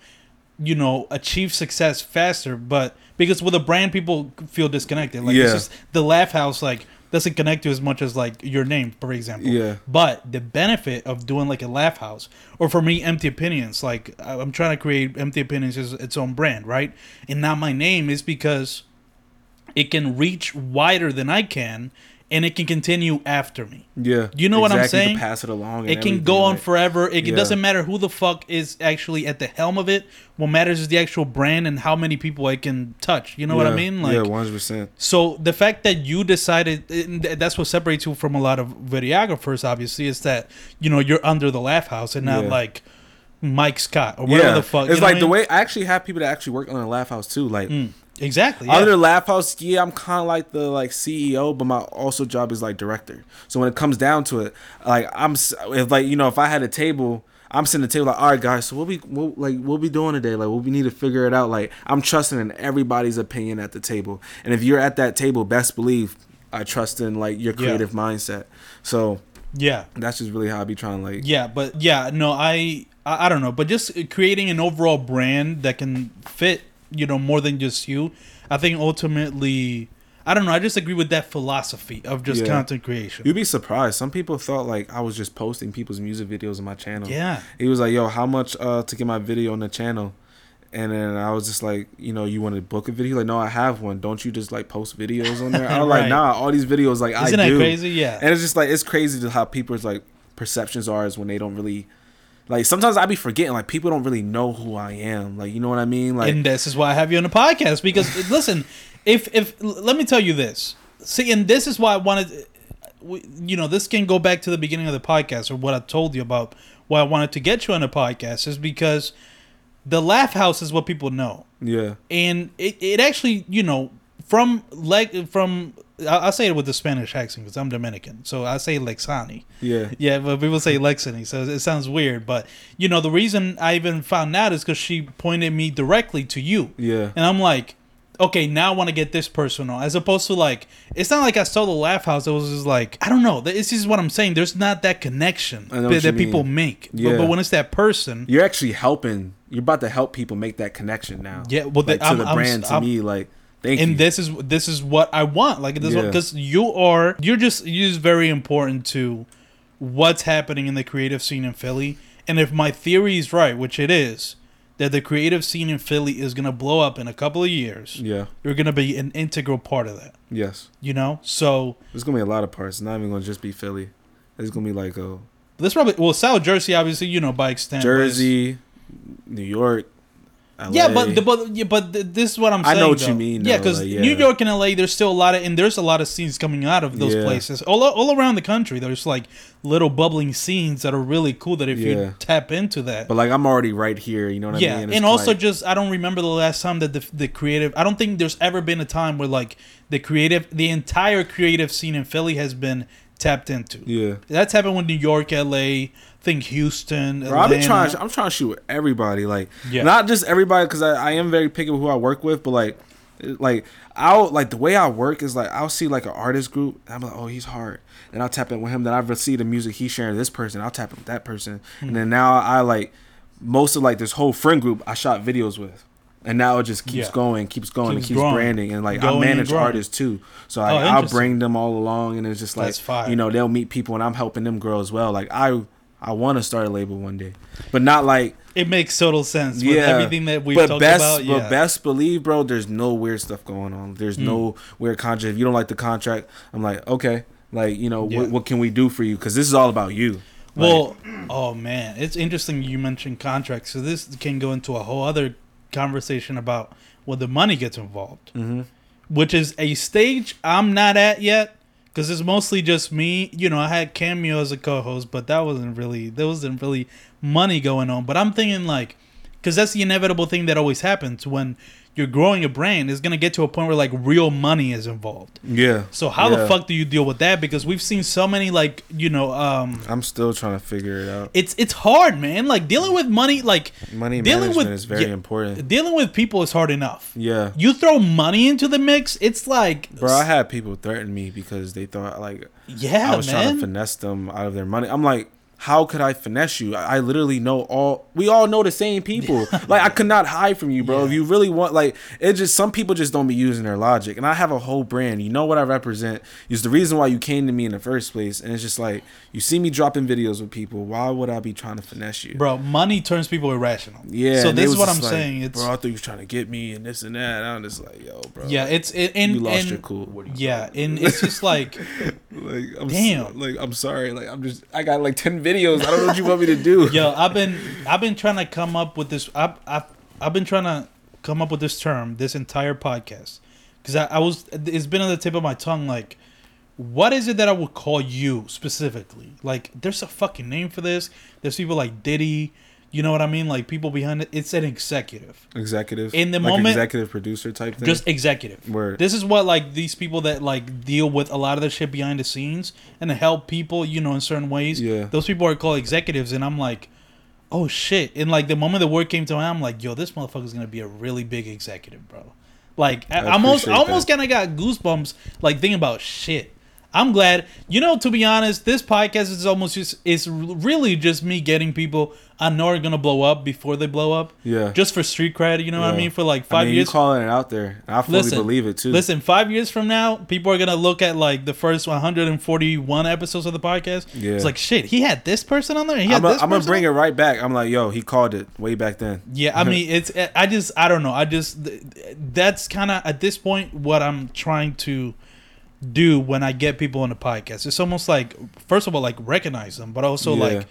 you know achieve success faster but because with a brand people feel disconnected. Like Yeah. it's just the LAF House like doesn't connect you as much as like your name for example Yeah. but the benefit of doing like a LAF House or for me empty opinions like i'm trying to create empty opinions as its own brand right and not my name is because it can reach wider than i can and it can continue after me Yeah. You know what I'm saying? pass it along. it can go on like- forever. It, it Yeah. doesn't matter who the fuck is actually at the helm of it. What matters is the actual brand and how many people it can touch. You know what I mean? Like, yeah, one hundred percent. so the fact that you decided, and that's what separates you from a lot of videographers, obviously, is that you know you're under the LAF House and not Yeah. like Mike Scott or whatever Yeah, the fuck. it's like the I mean? way I actually have people that actually work on the LAF House too. Like Mm, exactly. Yeah. Other LAF House, yeah, I'm kind of like the like CEO, but my also job is like director. So when it comes down to it, like I'm if like you know if I had a table, I'm sitting at the table like, all right, guys, so what we what, like what we doing today? Like, what we need to figure it out. Like, I'm trusting in everybody's opinion at the table, and if you're at that table, best believe I trust in like your Yeah. creative mindset. So yeah. that's just really how I be trying like. Yeah, but yeah, no, I, I I don't know, but just creating an overall brand that can fit, you know, more than just you. I think ultimately, I don't know. I just agree with that philosophy of just Yeah. content creation. You'd be surprised. Some people thought like I was just posting people's music videos on my channel. yeah, He was like, "Yo, how much uh to get my video on the channel?" And then I was just like, "You know, you want to book a video?" Like, "No, I have one. Don't you just like post videos on there?" I was Right. like, "Nah, all these videos like I isn't I that do." crazy? Yeah, And it's just like it's crazy to how people's like perceptions are is when they don't really like. Sometimes I be forgetting like people don't really know who I am. Like, you know what I mean? Like, and this is why I have you on the podcast because listen, if if let me tell you this, see, and this is why I wanted, you know, this can go back to the beginning of the podcast or what I told you about why I wanted to get you on the podcast is because the LAF House is what people know. yeah, and it, it actually you know from like from I- I'll say it with the Spanish accent because I'm Dominican, so I say Lexani. yeah, Yeah, but people say Lexani, so it sounds weird. But you know, the reason I even found out is because she pointed me directly to you, yeah, and I'm like, okay, now I want to get this personal, as opposed to like, it's not like I saw the LAF House. It was just like, I don't know. This is what I'm saying. There's not that connection that, that people make. But, Yeah. but when it's that person, You're actually helping. You're about to help people make that connection now. Yeah, well, like, the- to I'm- the I'm- brand, to I'm- me, like, thank and you. this is this is what I want. Like this Yeah. because you are you're just you're just very important to what's happening in the creative scene in Philly. And if my theory is right, which it is, that the creative scene in Philly is gonna blow up in a couple of years, yeah, you're gonna be an integral part of that. yes. You know, so There's gonna be a lot of parts. It's not even gonna just be Philly. It's gonna be like uh, a this probably well South Jersey, obviously, you know, by extent, Jersey, New York. LA. Yeah, but the, but yeah, but this is what I'm saying. I know what though. you mean, Yeah, because like, New. York and LA, there's still a lot of, and there's a lot of scenes coming out of those Yeah. places all all around the country. There's like little bubbling scenes that are really cool. That if Yeah. you tap into that, but like I'm already right here. You know what yeah, I mean? Yeah, and, it's also like- just I don't remember the last time that the the creative. I don't think there's ever been a time where like the creative, the entire creative scene in Philly has been tapped into. yeah. That's happened with New York, LA. I think Houston. Bro, I've been trying. I'm trying to shoot with everybody. Like, Yeah. not just everybody, because I, I am very picky with who I work with. But like, like I'll like the way I work is like I'll see like an artist group. And I'm like, oh, he's hard. And I'll tap in with him. Then I've see the music he's sharing this person. I'll tap in with that person. Hmm. And then now I like most of like this whole friend group I shot videos with. And now it just keeps Yeah. going, keeps going, Keeps and keeps growing. branding. And like Going I manage artists too, so Oh, I, I'll bring them all along, and it's just like you know they'll meet people, and I'm helping them grow as well. Like I, I want to start a label one day, but not like It makes total sense with yeah, everything that we've but talked best, about. Yeah. But best believe, bro, there's no weird stuff going on. There's Mm. no weird contract. If you don't like the contract, I'm like, okay, like you know, Yeah. what, what can we do for you? Because this is all about you. Like, Well, oh man, it's interesting you mentioned contracts. So this can go into a whole other conversation about where the money gets involved, Mhm. which is a stage I'm not at yet because it's mostly just me. You know, I had Cameo as a co-host, but that wasn't really there wasn't really money going on. But I'm thinking like, because that's the inevitable thing that always happens when you're growing a brand, it's gonna get to a point where like real money is involved. Yeah. So how Yeah. the fuck do you deal with that? Because we've seen so many like you know, um, I'm still trying to figure it out. it's it's hard, man. Like dealing with money, like Money dealing management with- is very yeah, important. dealing with people is hard enough. Yeah. You throw money into the mix, it's like, Bro, I had people threaten me because they thought like yeah, I was trying to finesse them out of their money. I'm like, how could I finesse you? I, I literally know all. We all know the same people. like I could not hide from you, bro. If you really want, like, it just some people just don't be using their logic. And I have a whole brand. You know what I represent. Is the reason why you came to me in the first place. And it's just like you see me dropping videos with people. Why would I be trying to finesse you? Bro, money turns people irrational. Yeah. So this is what I'm like, saying. It's bro. I thought you was trying to get me and this and that. And I'm just like, yo, bro. yeah, it's it, and you lost and, your cool. What do you Yeah, and it's just like Like, I'm Damn. So, like, I'm sorry. Like, I'm just. I got like ten videos. I don't know what you want me to do. Yo, I've been I've been trying to come up with this. I've I've, I've been trying to come up with this term this entire podcast because I, I was it's been on the tip of my tongue. Like, what is it that I would call you specifically? Like, there's a fucking name for this. There's people like Diddy. You know what I mean? Like people behind it. It's an executive, executive In the like moment- executive producer type thing. just executive. Word. This is what like these people that like deal with a lot of the shit behind the scenes and help people, you know, in certain ways. Yeah. Those people are called executives, and I'm like, oh shit. And like the moment the word came to mind, I'm like, yo, this motherfucker's gonna be a really big executive, bro. Like I, I almost, appreciate almost kind of got goosebumps, like thinking about shit. I'm glad, you know. To be honest, this podcast is almost just it's really just me getting people I know are gonna blow up before they blow up, yeah. just for street cred. You know what I mean? For like I five mean, years, you calling it out there. I fully Listen, believe it too. Listen, five years from now, people are gonna look at like the first 141 episodes of the podcast. Yeah. It's like shit. He had this person on there. He had I'm this. gonna person bring it right back. I'm like, yo, he called it way back then. Yeah, I mean, it's. I just, I don't know. I just, that's kind of at this point what I'm trying to do when I get people on the podcast. It's almost like, first of all, like recognize them, but also Yeah. like.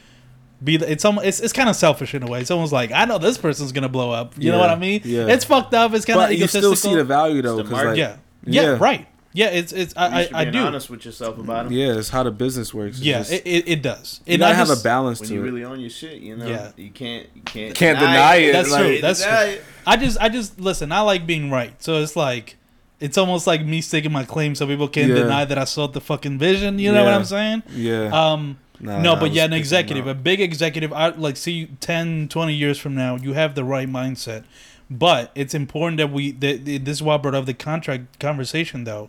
Be the, it's almost it's, it's kind of selfish in a way. It's almost like I know this person's gonna blow up. You know what I mean? yeah. It's fucked up. It's kind of But you still see the value though, the because like, yeah. yeah, Yeah. right. Yeah, it's it's At I least I, I you're do. honest with yourself about it. yeah, it's how the business works. It's Yeah, just- it, it, it does. you And gotta I have just- a balance When to you it. really own your shit, you know, Yeah. you can't, you can't, Can't deny it. That's like- true. That's true. I just I just listen. I like being right, so it's like it's almost like me sticking my claim so people can't Yeah. deny that I saw the fucking vision. You know what I'm saying? yeah. Um, Nah, no, but yeah, an executive, a big executive. I like see 10, 20 years from now, you have the right mindset. But it's important that we. That, this is why I brought up the contract conversation, though.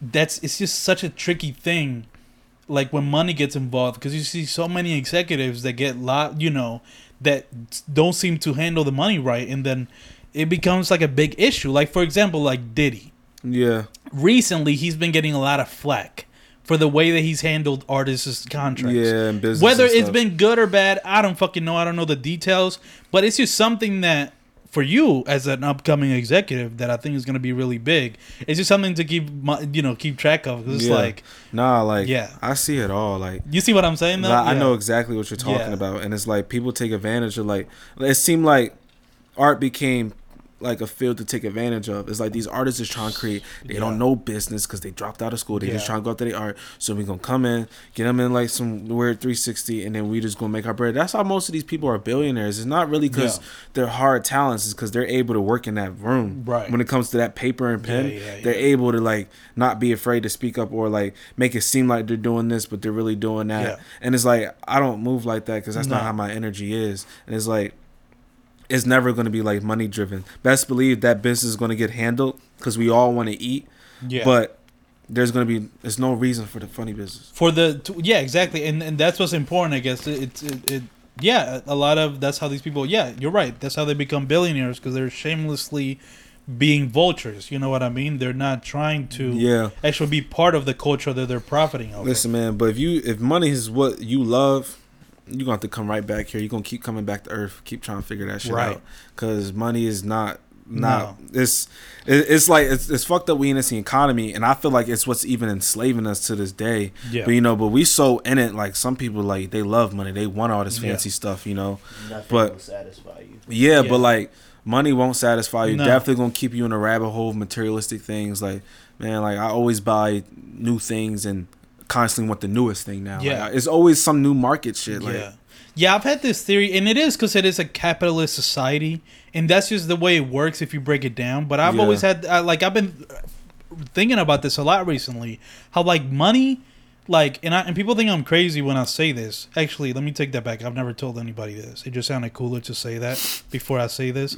That's it's just such a tricky thing, like when money gets involved, because you see so many executives that get lot, you know, that don't seem to handle the money right, and then it becomes like a big issue. Like for example, like Diddy Yeah, recently he's been getting a lot of flack for the way that he's handled artists' contracts. yeah, and business. Whether and it's been good or bad, I don't fucking know. I don't know the details, but it's just something that for you as an upcoming executive that I think is going to be really big. It's just something to keep my, you know keep track of. It's Yeah. like nah, like Yeah. I see it all. Like you see what I'm saying though. Like, I Yeah. know exactly what you're talking Yeah. about, and it's like people take advantage of like it seemed like art became like a field to take advantage of. It's like these artists is trying to create. They Yeah. don't know business because they dropped out of school. They just trying to go after the art. So we gonna come in, get them in like some weird 360, and then we just gonna make our bread. That's how most of these people are billionaires. It's not really because Yeah. they're hard talents. It's because they're able to work in that room. Right. When it comes to that paper and pen, Yeah, yeah, they're able to like not be afraid to speak up or like make it seem like they're doing this, but they're really doing that. Yeah. And it's like I don't move like that because that's not how my energy is. And it's like it's never going to be like money driven. Best believe that business is going to get handled because we all want to eat. yeah. But there's going to be there's no reason for the funny business. for the yeah exactly and and that's what's important i guess it, it, it, it yeah a lot of that's how these people yeah you're right that's how they become billionaires because they're shamelessly being vultures you know what i mean they're not trying to Yeah. actually be part of the culture that they're profiting off Listen, man. But if you if money is what you love, you're gonna have to come right back here. You're gonna keep coming back to earth. Keep trying to figure that shit Right. out. Because money is not not it's it, it's like it's, it's fucked up we in this economy and i feel like it's what's even enslaving us to this day Yeah. but you know but we so in it like some people like they love money they want all this Yeah. fancy stuff you know Nothing But- will satisfy you. yeah, Yeah. but like money won't satisfy you. No. Definitely gonna keep you in a rabbit hole of materialistic things. Like man, like I always buy new things and constantly want the newest thing now. Like, Yeah. it's always some new market shit. Like yeah Yeah, I've had this theory, and it is because it is a capitalist society, and that's just the way it works if you break it down. But I've Yeah. always had, uh, like, I've been thinking about this a lot recently. How like money, like, and I, and people think I'm crazy when I say this. Actually, let me take that back. I've never told anybody this. It just sounded cooler to say that before I say this.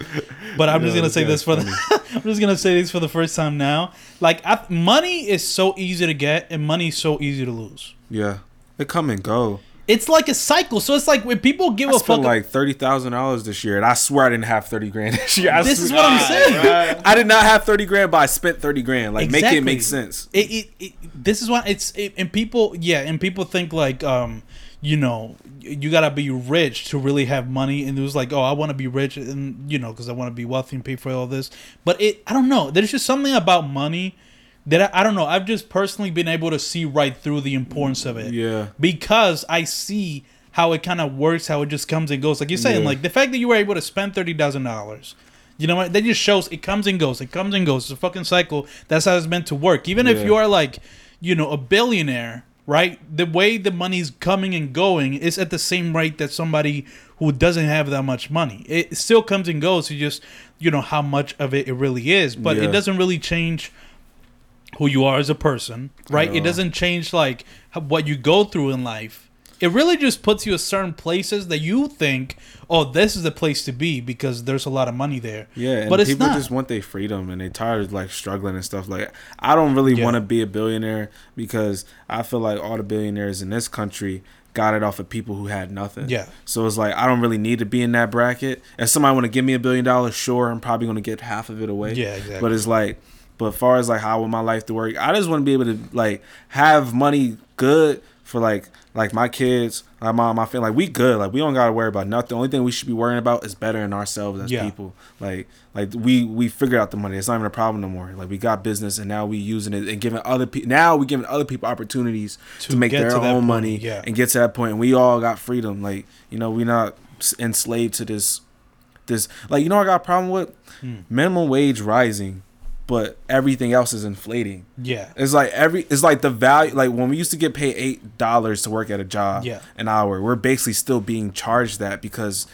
But I'm just gonna say this for the. I'm just gonna say this for the first time now. Like, I, money is so easy to get, and money is so easy to lose. Yeah, they come and go. It's like a cycle. So it's like when people give I a fuck. like thirty thousand dollars this year, and I swear I didn't have thirty grand this year. I this is what I'm saying. I did not have thirty grand, but I spent thirty grand. Like make it make sense. It, it, it this is why it's it, and people yeah and people think like um you know you gotta be rich to really have money and it was like oh I want to be rich and you know because I want to be wealthy and pay for all this but it I don't know there's just something about money that I, I don't know I've just personally been able to see right through the importance of it Yeah. because I see how it kind of works, how it just comes and goes. Like you're saying, Yeah. like the fact that you were able to spend thirty thousand dollars, you know what? That just shows it comes and goes. It comes and goes. It's a fucking cycle. That's how it's meant to work. Even if you are like, you know, a billionaire, right? The way the money's coming and going is at the same rate that somebody who doesn't have that much money. It still comes and goes. You just, you know, how much of it it really is, but Yeah. it doesn't really change who you are as a person, right? It doesn't change like what you go through in life. It really just puts you at certain places that you think, oh, this is the place to be because there's a lot of money there. Yeah, but it's people not. just want their freedom and they're tired of like struggling and stuff. Like I don't really Yeah. want to be a billionaire because I feel like all the billionaires in this country got it off of people who had nothing. Yeah. So it's like I don't really need to be in that bracket. If somebody want to give me a billion dollars, sure, I'm probably gonna get half of it away. Yeah, exactly. But it's like, but as far as like how I want my life to work, I just want to be able to like have money good for like like my kids, my mom, my family. Like we good. Like we don't gotta worry about nothing. The only thing we should be worrying about is bettering ourselves as Yeah. people. Like like we we figured out the money. It's not even a problem no more. Like we got business and now we using it and giving other people. Now we giving other people opportunities to, To make their to own point, money yeah. and get to that point. And we all got freedom. Like you know we not enslaved to this this like you know what I got a problem with Hmm. minimum wage rising, but everything else is inflating. yeah. It's like every it's like the value like when we used to get paid eight dollars to work at a job Yeah. an hour, we're basically still being charged that because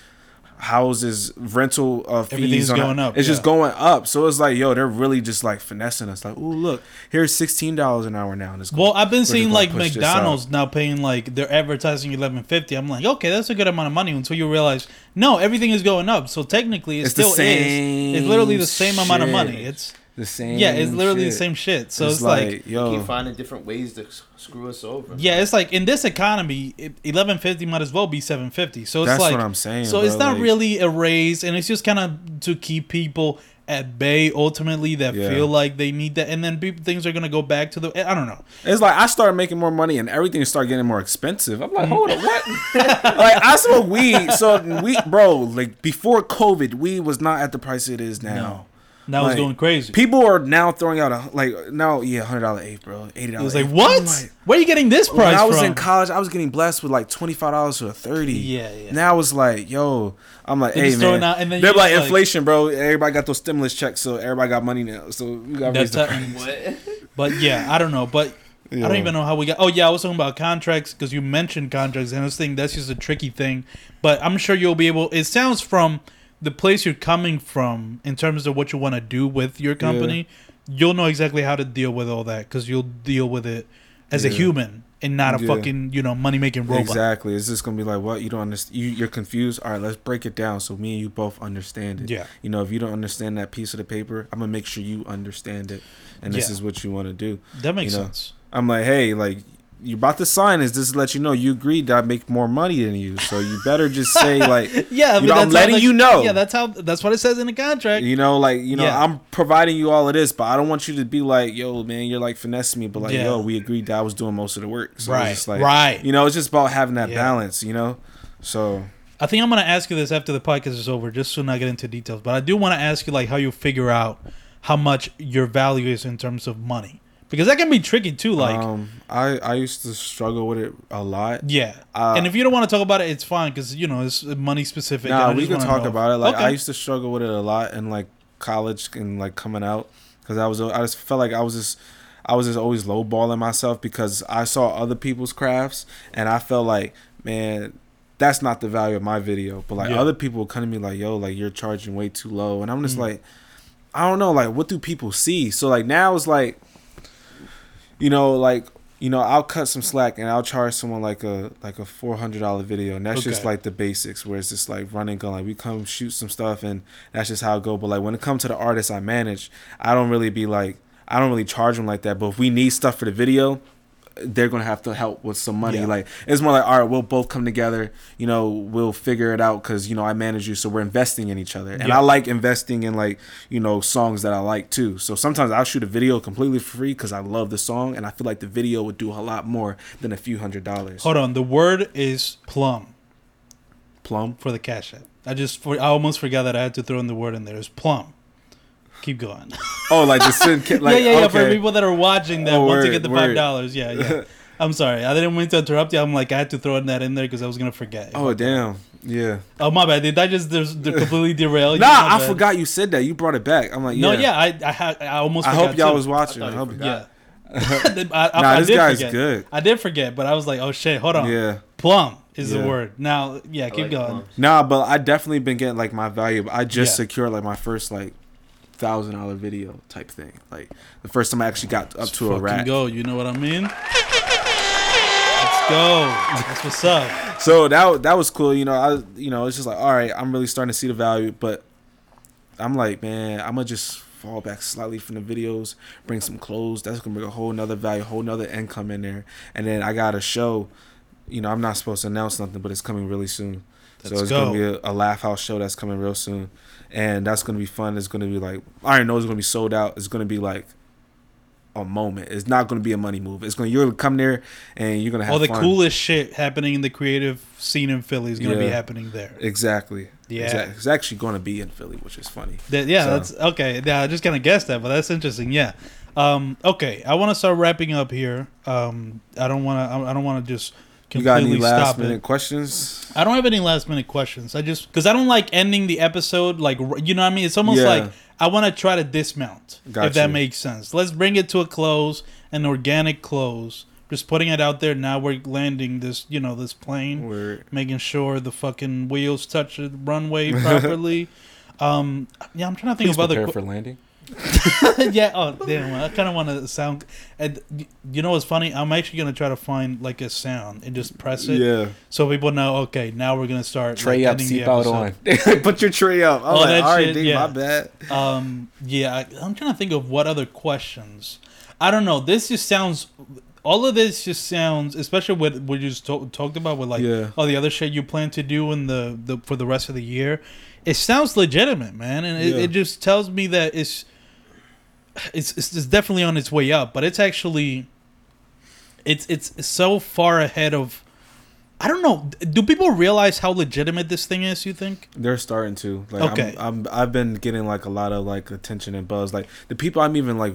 houses rental uh, fees Everything's on going up, It's just going up. So it's like yo, they're really just like finessing us. Like, oh look, here's sixteen dollars an hour now. And it's Well, I've been seeing like McDonald's now paying like they're advertising eleven fifty. I'm like, okay, that's a good amount of money until you realize no, everything is going up. So technically, it It's still is. It's literally the same amount of money. It's the same. yeah, it's literally the same shit. So it's, like yo, Keep finding different ways to screw us over. Yeah, it's like in this economy, eleven fifty might as well be seven fifty. So it's That's like what I'm saying, So bro, it's not like- really a raise, and it's just kind of to keep people at bay. Ultimately, that Yeah. feel like they need that, and then people, things are gonna go back to the. I don't know. It's like I started making more money and everything started getting more expensive. I'm like, hold on, mm-hmm. what? like I smoke weed, so we, bro, like before COVID, weed was not at the price it is now. No. Now it's Like, going crazy. People are now throwing out a like now, yeah, hundred dollar eighth, bro, eighty It dollars. was like, what? Where are you getting this price When I was from? in college, I was getting blessed with like twenty five dollars to a thirty. Yeah, yeah. Now it's like, yo, I'm like, They're hey man, out- and then they're like like- inflation, bro. Everybody got those stimulus checks, so everybody got money now. So we got to raise That's the price. What? But yeah, I don't know. But I don't even know how we got. Oh yeah, I was talking about contracts because you mentioned contracts, and I was thinking that's just a tricky thing. But I'm sure you'll be able. It sounds from the place you're coming from in terms of what you want to do with your company. You'll know exactly how to deal with all that because you'll deal with it as a human and not a Yeah. fucking you know money making robot. Exactly. It's just gonna be like, what you don't understand. You, you're confused. All right, let's break it down so me and you both understand it. Yeah. You know, if you don't understand that piece of the paper, I'm gonna make sure you understand it, and this Yeah. is what you want to do. That makes You know, sense. I'm like, hey, like you about to sign is just to let you know you agreed that I make more money than you, so you better just say like, Yeah, you know, I'm how letting the- you know. Yeah, that's how. That's what it says in the contract. you know, like you know, Yeah. I'm providing you all of this, but I don't want you to be like, yo, man, you're like finessing me, but like, Yeah. yo, we agreed that I was doing most of the work, so Right, it's just like, right. you know, it's just about having that Yeah. balance, you know, so. I think I'm gonna ask you this after the podcast is over, just so not get into details. But I do want to ask you like how you figure out how much your value is in terms of money, because that can be tricky too. Like, um, I I used to struggle with it a lot. yeah. uh, and if you don't want to talk about it, it's fine because you know it's money specific. Nah, we can talk know. about it. Like Okay. I used to struggle with it a lot in like college and like coming out because I was I just felt like I was just I was just always lowballing myself because I saw other people's crafts and I felt like man that's not the value of my video. But like Yeah. other people come to me like, yo, like you're charging way too low, and I'm just like, I don't know, like what do people see? So like now it's like, you know, like you know, I'll cut some slack and I'll charge someone like a like a four hundred dollar video, and that's just like the basics, where it's just like running gun, like we come shoot some stuff, and that's just how it go. But like when it comes to the artists I manage, I don't really be like, I don't really charge them like that. But if we need stuff for the video, they're gonna have to help with some money. Yeah. Like it's more like, all right, we'll both come together. You know, we'll figure it out because you know I manage you, so we're investing in each other. And Yeah. I like investing in like you know songs that I like too. So sometimes I'll shoot a video completely for free because I love the song, and I feel like the video would do a lot more than a few hundred dollars. Hold on. The word is plum Plum. for the cash app. I just for, I almost forgot that I had to throw in the word in there. It's plum. Keep going. Oh, like the sin. Like, yeah, yeah, yeah. For people that are watching that Oh, want to get the five dollars. Yeah, yeah. I'm sorry. I didn't mean to interrupt you. I'm like I had to throw that in there because I was gonna forget. Oh damn. Yeah. Oh my bad. Did I just there's the completely derail you? Nah, My I bad. forgot you said that. You brought it back. I'm like, yeah. No, yeah, I I had I almost. I forgot hope y'all too. was watching. I I hope- forgot. Yeah. I, I, Nah, I this did guy's forget. good. I did forget, but I was like, oh shit, hold on. Yeah. Plum is Yeah. the word. Now, yeah, keep like going. plums. Nah, but I definitely been getting like my value. I just Yeah. secured like my first like thousand dollar video type thing. Like the first time I actually got up Let's to a fucking rack. go. You know what I mean? Let's go. That's what's up. So that that was cool. You know, I you know it's just like all right, I'm really starting to see the value, but I'm like, man, I'm gonna just fall back slightly from the videos, bring some clothes. That's gonna bring a whole nother value, whole nother income in there. And then I got a show. You know, I'm not supposed to announce nothing, but it's coming really soon. so Let's it's go. gonna be a, a LAF House show that's coming real soon, and that's gonna be fun. It's gonna be like I already know it's gonna be sold out. It's gonna be like a moment. It's not gonna be a money move. It's gonna you're gonna come there and you're gonna have All the fun. coolest shit happening in the creative scene in Philly is going to be happening there. Exactly. Yeah. Exact- It's actually going to be in Philly, which is funny. That, yeah, So- that's okay. Yeah, I just kind of guessed that, but that's interesting. Yeah. Um, okay, I want to start wrapping up here. Um, I don't want to. I don't want to just You got completely any last minute it. questions? I don't have any last minute questions. I just because I don't like ending the episode like you know what I mean. It's almost Yeah. like I want to try to dismount Got if that makes sense. Let's bring it to a close, an organic close. Just putting it out there. Now we're landing this, you know, this plane, Word. making sure the fucking wheels touch the runway properly. um, yeah, I'm trying to think Please of other. prepare que- for landing. yeah. Oh, damn. I kind of want to sound. And you know what's funny? I'm actually gonna try to find like a sound and just press it, Yeah. so people know. Okay, now we're gonna start. Tray like, up, ending the seatbelt on. Put your tray up. I'm Oh, like, that all right, shit, dude, yeah. my bad. Um. Yeah. I, I'm trying to think of what other questions. I don't know. This just sounds. All of this just sounds, especially what what you just to- talked about with like Yeah. all the other shit you plan to do in the, the for the rest of the year. It sounds legitimate, man, and it, Yeah. it just tells me that it's, it's it's it's definitely on its way up, but it's actually, it's it's so far ahead of. I don't know. Do people realize how legitimate this thing is? You think? They're starting to. Like, Okay. I'm, I'm, I've been getting like a lot of like attention and buzz. Like the people I'm even like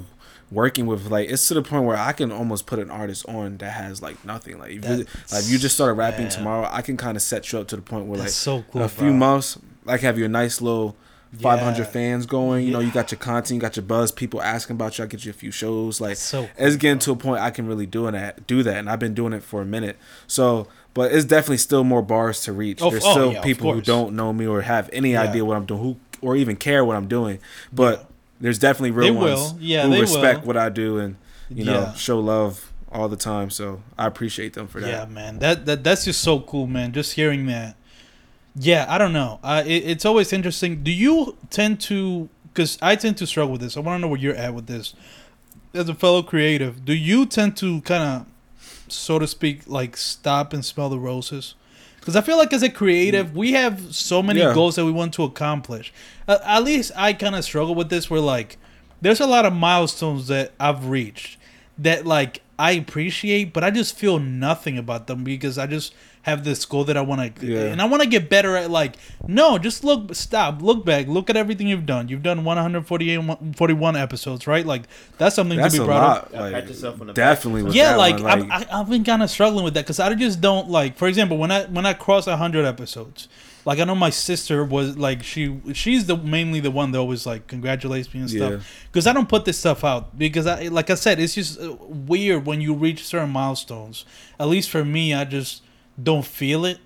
working with, like it's to the point where I can almost put an artist on that has like nothing. Like if, you, like if you just started rapping yeah. tomorrow, I can kind of set you up to the point where That's like so cool. a few bro. months, like have your nice little 500 Yeah. fans going. You know, you got your content, you got your buzz, people asking about you. I get you a few shows. Like so cool, it's getting bro. to a point I can really do that, do that, and I've been doing it for a minute. So, but it's definitely still more bars to reach. Oh, There's oh, still yeah, people who don't know me or have any Yeah. idea what I'm doing, who or even care what I'm doing. But there's definitely real They ones will. Yeah, who respect will. what I do and you know Yeah. show love all the time. So I appreciate them for that. Yeah, man. That that that's just so cool, man. Just hearing that. Yeah, I don't know. Uh, it, it's always interesting. Do you tend to? Because I tend to struggle with this. I want to know where you're at with this. As a fellow creative, do you tend to kind of, so to speak, like stop and smell the roses? Because I feel like as a creative, we have so many Yeah. goals that we want to accomplish. Uh, at least I kind of struggle with this. Where like, there's a lot of milestones that I've reached that like I appreciate, but I just feel nothing about them because I just have this goal that I want to, Yeah. and I want to get better at like, no, just look, stop, look back, look at everything you've done. You've done 148, 41 episodes, right? Like that's something That's to a be proud of. lot. Yeah, Like, pat yourself on the back. definitely. With Yeah, that like, one, I've, I, I've been kind of struggling with that because I just don't like. For example, when I when I cross hundred episodes, like I know my sister was like she she's the mainly the one that always like congratulates me and stuff because I don't put this stuff out because I like I said it's just uh, weird when you reach certain milestones. At least for me, I just don't feel it.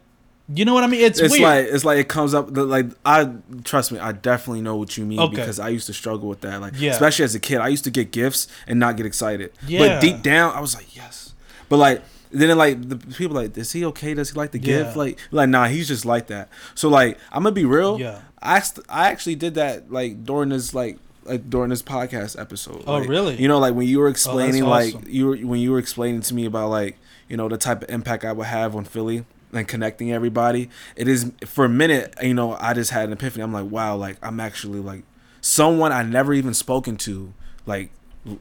You know what I mean? It's, It's weird. like it's like it comes up like I trust me, I definitely know what you mean Okay. because I used to struggle with that. Like Yeah. especially as a kid, I used to get gifts and not get excited. Yeah. But deep down, I was like, yes. But like then it, like the people like, is he okay? Does he like the Yeah. gift? Like like nah, he's just like that. So like I'm gonna be real. Yeah. I asked, I actually did that like during this like like during this podcast episode. Oh, Like, really? You know, like when you were explaining like awesome. you were when you were explaining to me about like you know the type of impact I would have on Philly and connecting everybody. It is for a minute, you know, I just had an epiphany. I'm like, wow, like I'm actually like someone I never even spoken to, like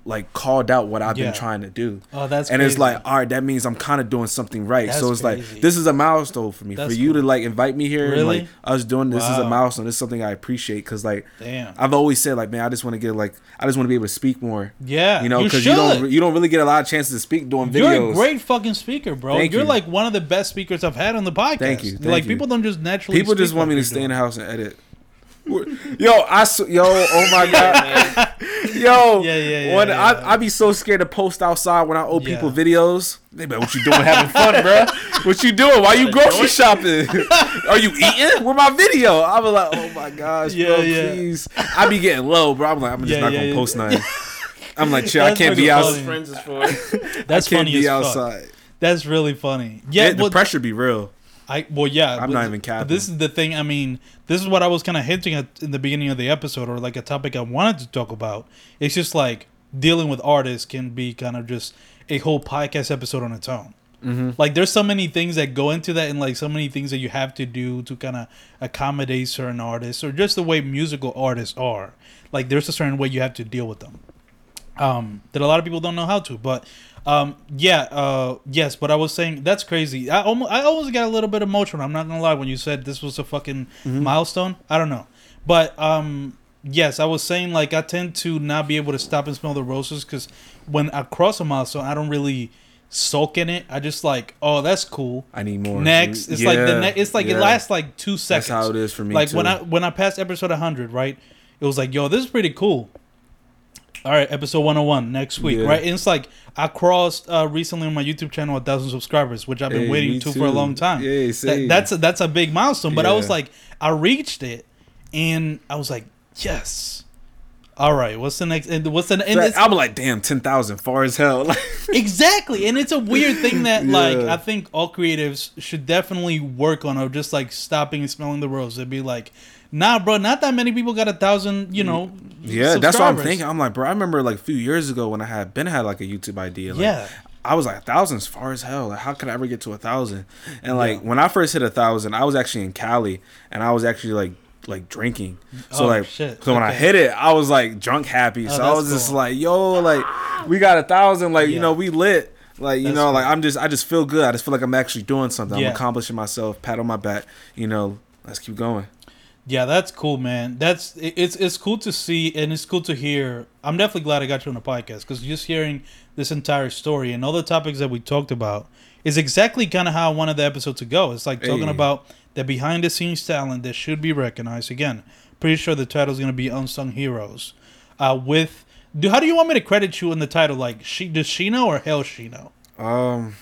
like called out what I've Yeah. been trying to do. Oh, that's and it's like, all right, that means I'm kind of doing something right. That's so it's crazy. like this is a milestone for me. That's for you to like invite me here, and Really? like us doing this is a milestone. This is something I appreciate because like Damn. I've always said like, man, I just want to get like I just want to be able to speak more. Yeah, You know, because you, should. don't you don't really get a lot of chances to speak doing videos. You're a great fucking speaker, bro. Thank you're you. like one of the best speakers I've had on the podcast. Thank you, thank like you. people don't just naturally. People just want me to stay in the house and edit. Yo, I s- yo, oh my god, yo, Yeah, yeah, yeah, When yeah. I I be so scared to post outside when I owe people Yeah. videos. They be like, "What you doing? Having fun, bro? What you doing? Why you grocery shopping? Are you eating? Where my video?" I was like, "Oh my gosh, Yeah, bro, yeah. please." I be getting low, bro. I'm like, I'm just Yeah, not gonna yeah. post nothing. I'm like, chill. I can't pretty be out. funny. Friends is for. That's I can't funny be as fuck. outside. That's really funny. Yeah, Yeah, the well, pressure be real. I well yeah. I'm not even capping. This is the thing. I mean, this is what I was kind of hinting at in the beginning of the episode, or like a topic I wanted to talk about. It's just like dealing with artists can be kind of just a whole podcast episode on its own. Mm-hmm. Like there's so many things that go into that, and like so many things that you have to do to kind of accommodate certain artists, or just the way musical artists are. Like there's a certain way you have to deal with them. Um, that a lot of people don't know how to, but um, yeah, uh, yes. But I was saying that's crazy. I almost, I almost got a little bit emotional. I'm not gonna lie when you said this was a fucking milestone. I don't know, but um, yes, I was saying like I tend to not be able to stop and smell the roses because when I cross a milestone, I don't really sulk in it. I just like, oh, that's cool. I need more. Next, it's like the Yeah, next. It's like it lasts like two seconds. That's how it is for me. Like when. I when I passed episode 100, right? It was like, yo, this is pretty cool. All right, episode 101 next week, Yeah. right? And it's like I crossed uh, recently on my YouTube channel a thousand subscribers, which I've been Hey, waiting to for a long time. Yeah, That- that's a, that's a big milestone. But I was like, I reached it, and I was like, yes. All right, what's the next? And what's the? And I'm like, damn, ten thousand, far as hell. Exactly, and it's a weird thing that like I think all creatives should definitely work on, of just like stopping and smelling the rose. It'd be like, nah, bro, not that many people got a thousand. You know, yeah, that's what I'm thinking. I'm like, bro, I remember like a few years ago when I had Ben had like a YouTube idea. Like, Yeah. I was like a thousand as far as hell. Like, how could I ever get to a thousand? And like Yeah. when I first hit a thousand, I was actually in Cali, and I was actually like like drinking. So Oh, like, shit. so when I hit it, I was like drunk happy. Oh, so I was just like, yo, like we got a thousand. Like Yeah. you know, we lit. Like you That's know, cool. like I'm just, I just feel good. I just feel like I'm actually doing something. Yeah. I'm accomplishing myself. Pat on my back. You know, let's keep going. Yeah, that's cool, man. That's it's it's cool to see and it's cool to hear. I'm definitely glad I got you on the podcast because just hearing this entire story and all the topics that we talked about is exactly kind of how I wanted the episode to go. It's like talking Hey. about the behind the scenes talent that should be recognized. Again, pretty sure the title is gonna be unsung heroes. Uh, with do how do you want me to credit you in the title? Like she does she know or hell she know? Um,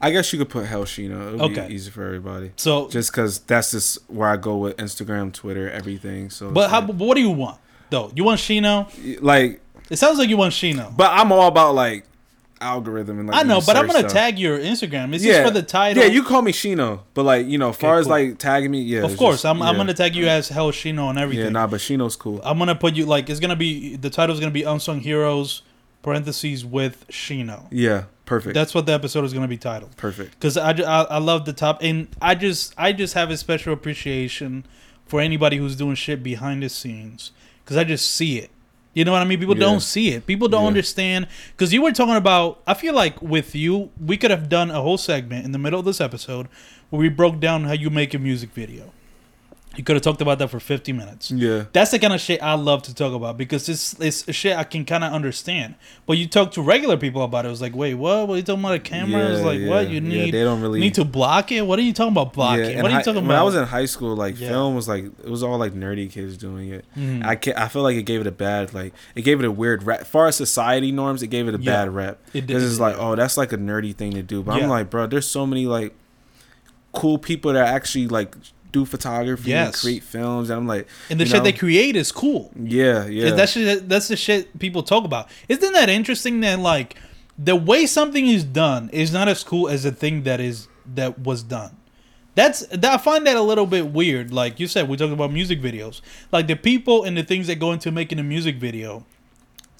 I guess you could put Hell Sheena. It'll Okay. be easy for everybody. So, Just because that's just where I go with Instagram, Twitter, everything. So, but how? like, what do you want though? You want Shino? like, It sounds like you want Shino. but I'm all about like algorithm and like. I know, but I'm gonna stuff. tag your Instagram. It's just for the title. Yeah, you call me Shino, but like you know, as far as like tagging me, yeah. Of course, just- I'm, I'm gonna tag you as Hell Shino and everything. Yeah, nah, but Shino's cool. I'm gonna put you like it's gonna be the title's gonna be unsung heroes parentheses with Shino. Yeah, perfect. That's what the episode is gonna be titled. perfect. Because I, I I love the top and I just I just have a special appreciation for anybody who's doing shit behind the scenes because I just see it. You know what I mean? People Yeah. don't see it. People don't Yeah. understand. Because you were talking about, I feel like with you, we could have done a whole segment in the middle of this episode where we broke down how you make a music video. You could have talked about that for 50 minutes. Yeah, That's the kind of shit I love to talk about because it's it's shit I can kind of understand. But you talk to regular people about it, it's like, wait, what? What are you talking about? A camera? it's Yeah, like, what? yeah. You Yeah, need they don't really- need to block it. What are you talking about blocking? and what are you talking when about? When I was in high school, like Yeah. film was like it was all like nerdy kids doing it. Mhm. I can I feel like it gave it a bad like it gave it a weird rep. Far as society norms, it gave it a Yeah. bad rep. It did- it's like, oh, that's like a nerdy thing to do. But Yeah. I'm like, bro, there's so many like cool people that actually like do photography and create films. And I'm like, And the shit know, they create is cool. yeah, yeah, That's that's the shit people talk about. Isn't that interesting that like the way something is done is not as cool as the thing that is that was done. That's that, I find that a little bit weird. Like you said, we talked about music videos. Like the people and the things that go into making a music video,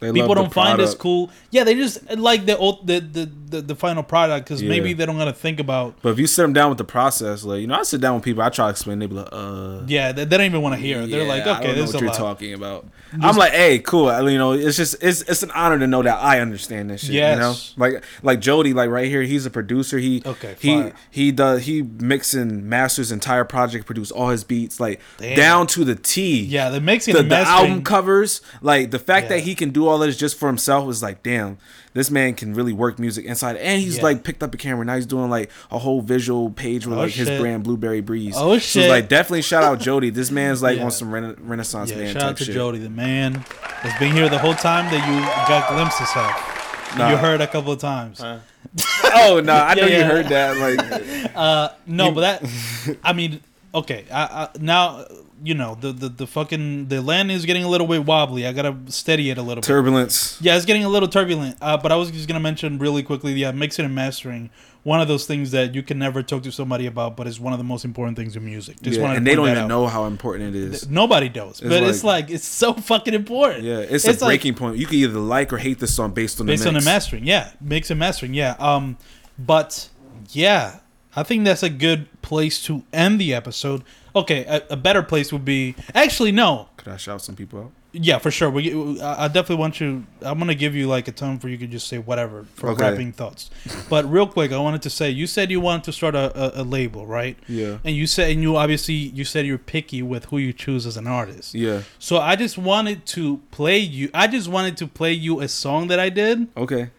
They people don't find product. cool. Yeah, they just like the ult- the the the, the final product because Yeah. maybe they don't gotta think about. But if you sit them down with the process, like you know, I sit down with people, I try to explain. They be like, uh. Yeah, they, they don't even want to hear. it. They're yeah, like, I okay, don't know this is what you're lot. talking about. I'm like, hey, cool. I- You know, it's just it's it's an honor to know that I understand this shit. You know, like like Jody, like right here, he's a producer. He Okay, he fire. he does he mix and masters entire project, produce all his beats like Damn. down to the T. Yeah, the mixing The, and the album covers, like the fact Yeah. that he can do all this just for himself is like, damn, this man can really work music inside. And he's Yeah. like picked up a camera. Now he's doing like a whole visual page with Oh, like his brand Blueberry Breeze. Oh, So shit. like definitely shout out Jody. This man's like Yeah. on some rena- Renaissance yeah, man shout type out to shit. Jody, the man that's been here the whole time that you got glimpses of. Nah. You heard a couple of times. Huh? Oh no, I know Yeah, you heard that. Like, Uh, no, but that, I mean, okay. I, I, now, you know, the, the the fucking the land is getting a little bit wobbly. I gotta steady it a little bit. turbulence. Yeah, it's getting a little turbulent. Uh, but I was just gonna mention really quickly. Yeah, mixing and mastering. One of those things that you can never talk to somebody about, but it's one of the most important things in music. Just Yeah, and they don't even out. know how important it is. Nobody knows, but it's like- like it's so fucking important. Yeah, it's, It's a like- breaking point. You can either like or hate the song based on based the on the mastering yeah mix and mastering yeah um but yeah i think that's a good place to end the episode okay a, a better place would be actually no Could I shout some people out? yeah for sure we, I, definitely want you i'm gonna give you like a time for you could just say whatever for Okay. wrapping thoughts but real quick i wanted to say you said you wanted to start a, a, a label right Yeah, and you said and you obviously you said you're picky with who you choose as an artist yeah. so i just wanted to play you i just wanted to play you a song that i did Okay.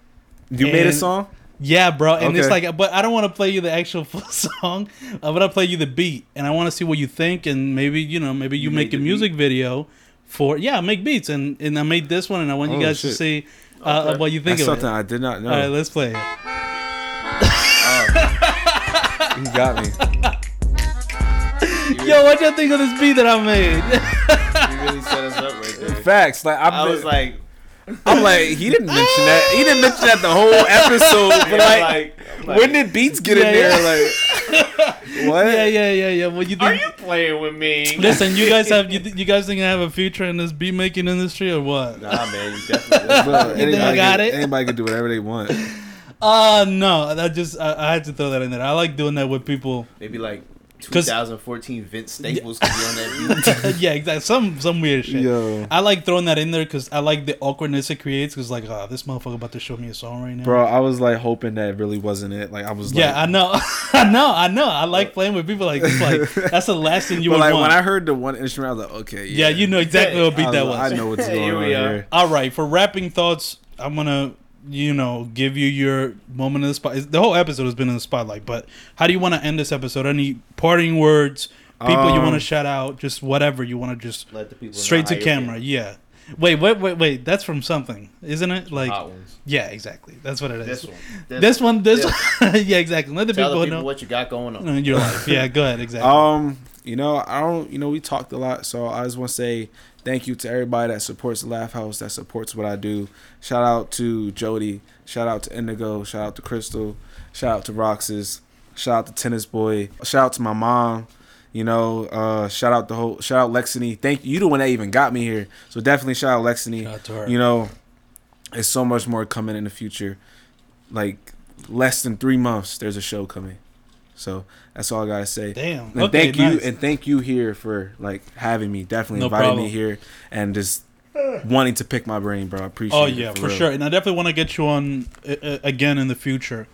You made a song. Yeah, bro, and it's like, but I don't want to play you the actual full song. I'm gonna play you the beat, and I want to see what you think, and maybe you know, maybe you, You make a the music video for yeah, make beats, and and I made this one, and I want you Oh, guys to see uh, Okay. what you think That's of something it. I did not know. All right, let's play it. you got me. Yo, what y'all think of this beat that I made? You really set us up right there. Facts. Like I'm, I was like, I'm like, he didn't mention that. He didn't mention that the whole episode. But yeah, like, like, like, when did beats get Yeah, in there? Like, what? yeah, yeah, yeah, yeah. What you are you playing with me? Listen, you guys have you, you guys think I have a future in this beat making industry or what? Nah, man, you definitely. Bro, think anybody, I got can, it? anybody can do whatever they want. Uh no, that just I, I had to throw that in there. I like doing that with people. Maybe like 'Cause- 2014 Vince Staples could be on that beat. yeah, exactly. Some some weird shit. Yo. I like throwing that in there because I like the awkwardness it creates. Because like, oh, this motherfucker about to show me a song right now. Bro, I was like hoping that really wasn't it. Like I was like, yeah, I know, I know, I know. I like playing with people like this. Like that's the last thing you want. but would like want. when I heard the one instrument, I was like, okay, yeah, you know exactly what beat I, that was- was. I know what's going on we are. here. All right, for wrapping thoughts, I'm gonna you know give you your moment in the spot. The whole episode has been in the spotlight, but how do you want to end this episode? Any parting words? People you Um, want to shout out? Just whatever you want to just Let the people straight to camera. feel. Yeah. Wait, wait, wait, wait. That's from something, isn't it? Like, ones. yeah, exactly. That's what it is. This one. This one, this, This one. yeah, exactly. Let the Tell people, the people know what you got going on. in your life. Yeah, go ahead. Exactly. Um, you know, I don't. You know, we talked a lot, so I just want to say thank you to everybody that supports LAF House, that supports what I do. Shout out to Jody. Shout out to Indigo. Shout out to Crystal. Shout out to Roxas. Shout out to Tennis Boy. Shout out to my mom. You know, uh, shout out the whole. Shout out Lexany. Thank you. You the one that even got me here. So definitely shout out Lexany. Shout out to her. You know, there's so much more coming in the future. Like less than three months, there's a show coming. So that's all I gotta say. Damn. And okay, thank you nice. and thank you here for like having me. Definitely No inviting problem. me here and just wanting to pick my brain, bro. I appreciate it. Oh it. yeah, for real. sure. And I definitely want to get you on uh, uh, again in the future,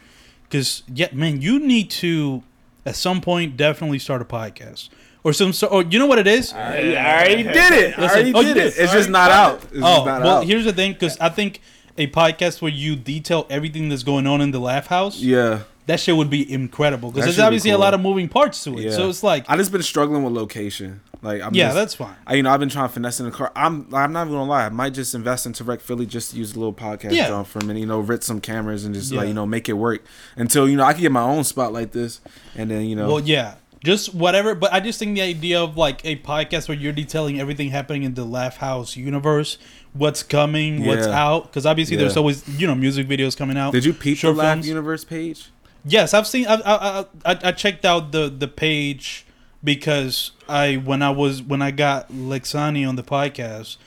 because yeah, man, you need to at some point definitely start a podcast or some. So, or you know what it is? I already did it. I already oh, you did it. It's just not out. It's oh, just not well, out. here's the thing, because I think a podcast where you detail everything that's going on in the LAF House. Yeah. That shit would be incredible because there's should be obviously a lot of moving parts to it. Yeah. So it's like, I just been struggling with location. Like I'm yeah, just- that's fine. I, you know, I've been trying to finesse in the car. I'm, I'm not even gonna lie. I might just invest into Rec Philly just to use a little podcast Yeah. job for a minute. You know, rent some cameras and just Yeah. like you know make it work until you know I can get my own spot like this, and then you know. Well, yeah, just whatever. But I just think the idea of like a podcast where you're detailing everything happening in the LAF House universe, what's coming, what's out, because obviously there's always you know music videos coming out. Did you peep the LAF films. Universe page? Yes, I've seen. I, I, I, I checked out the the page because I when I was when I got Lexani on the podcast,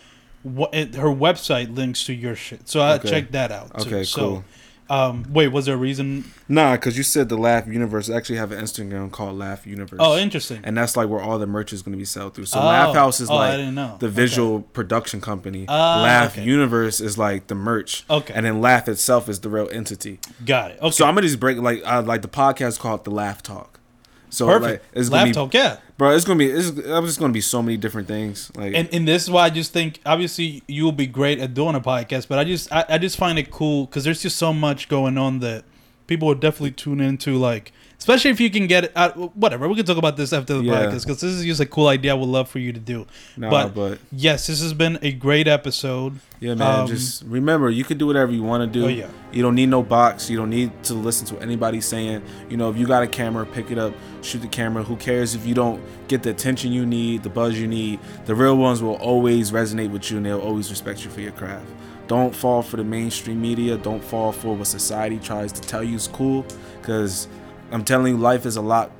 what it, her website links to your shit, so I Okay. checked that out. Too. Okay, so, cool. Um, wait, was there a reason? Nah, because you said the LAF Universe. I actually have an Instagram called LAF Universe. Oh, interesting. and that's like where all the merch is going to be sold through. So Oh. LAF House is Oh, like the Okay. visual production company. Ah, LAF okay. Universe is like the merch. Okay. and then LAF itself is the real entity. Got it. Okay. So I'm gonna just break like uh, like the podcast called the LAF Talk. So Perfect. like it's LAF be, talk, yeah. Bro. It's gonna be it's, just gonna be so many different things. Like And and this is why I just think obviously you'll be great at doing a podcast, but I just I, I just find it cool because there's just so much going on that people would definitely tune into. Like especially if you can get it out. Whatever we can talk about this after the Yeah. podcast because this is just a cool idea. I would love for you to do. Nah, but, but- yes, this has been a great episode. yeah, man. Um, just remember, you can do whatever you want to do. Oh, yeah. You don't need no box. You don't need to listen to anybody saying. You know, if you got a camera, pick it up, shoot the camera. Who cares if you don't get the attention you need, the buzz you need? The real ones will always resonate with you, and they'll always respect you for your craft. Don't fall for the mainstream media. Don't fall for what society tries to tell you is cool. Because I'm telling you, life is a lot.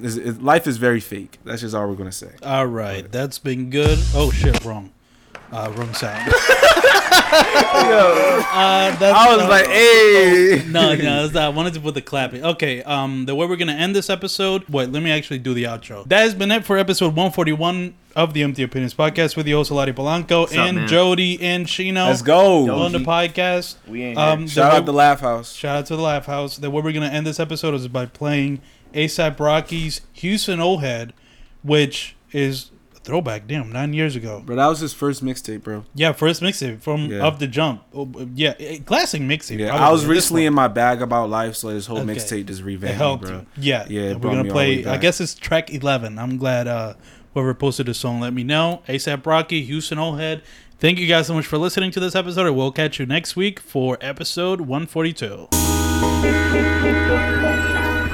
Is, is, life is very fake. That's just all we're gonna say. All right, that's been good. Oh shit, wrong, uh, wrong sound. uh, that's, I was uh, like, hey. no, no, that's not. I wanted to put the clapping. Okay, um, the way we're gonna end this episode. Wait, let me actually do the outro. That has been it for episode 141 of the Empty Opinions podcast with your host Alari Polanco up, and man? Jody and Shino. Let's go. on the podcast. We ain't Um, here. the Shout way- out the LAF House. Shout out to the LAF House. That way we're gonna end this episode is by playing ASAP Rocky's Houston Old Head, which is a throwback. Damn, nine years ago. Bro, that was his first mixtape, bro. Yeah, first mixtape from Yeah. Up the Jump. Oh, yeah, a classic mixtape. Yeah. I was recently in my bag about life, so this whole Okay. mixtape just It revamped me, helped bro. Yeah, Yeah, it we're gonna all the way play. I guess it's track eleven. I'm glad uh, whoever posted the song let me know. ASAP Rocky, Houston Old Head. Thank you guys so much for listening to this episode. and We'll catch you next week for episode 142.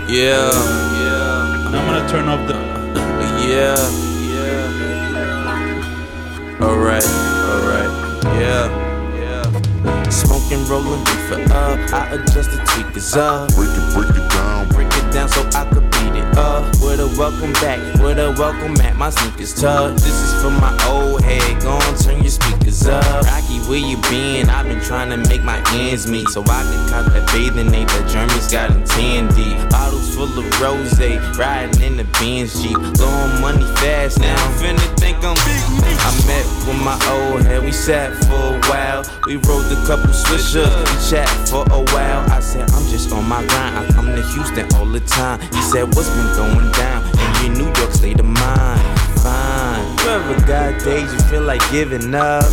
Yeah, yeah, And I'm gonna turn off the. yeah, yeah. Alright, alright, yeah, yeah. Smoking, rolling, reefer up. I adjust the tweakers up. Break it, break it down. Break it down so I could up. With a welcome back, with a welcome back. my sneakers tucked. This is for my old head. Go on, turn your speakers up. Rocky, where you been? I've been trying to make my ends meet so I can cop that bathing ape that Jeremy's got in 10 deep. Bottles full of rose, riding in the Benz Jeep. Blowing money fast now. I'm finna think I'm big. I met with my old head. We sat for a while. We rode a couple swishers. We chat for a while. I said, I'm just on my grind. I come to Houston all the time. He said, What's been going down in your New York state of mind? You ever got days you feel like giving up?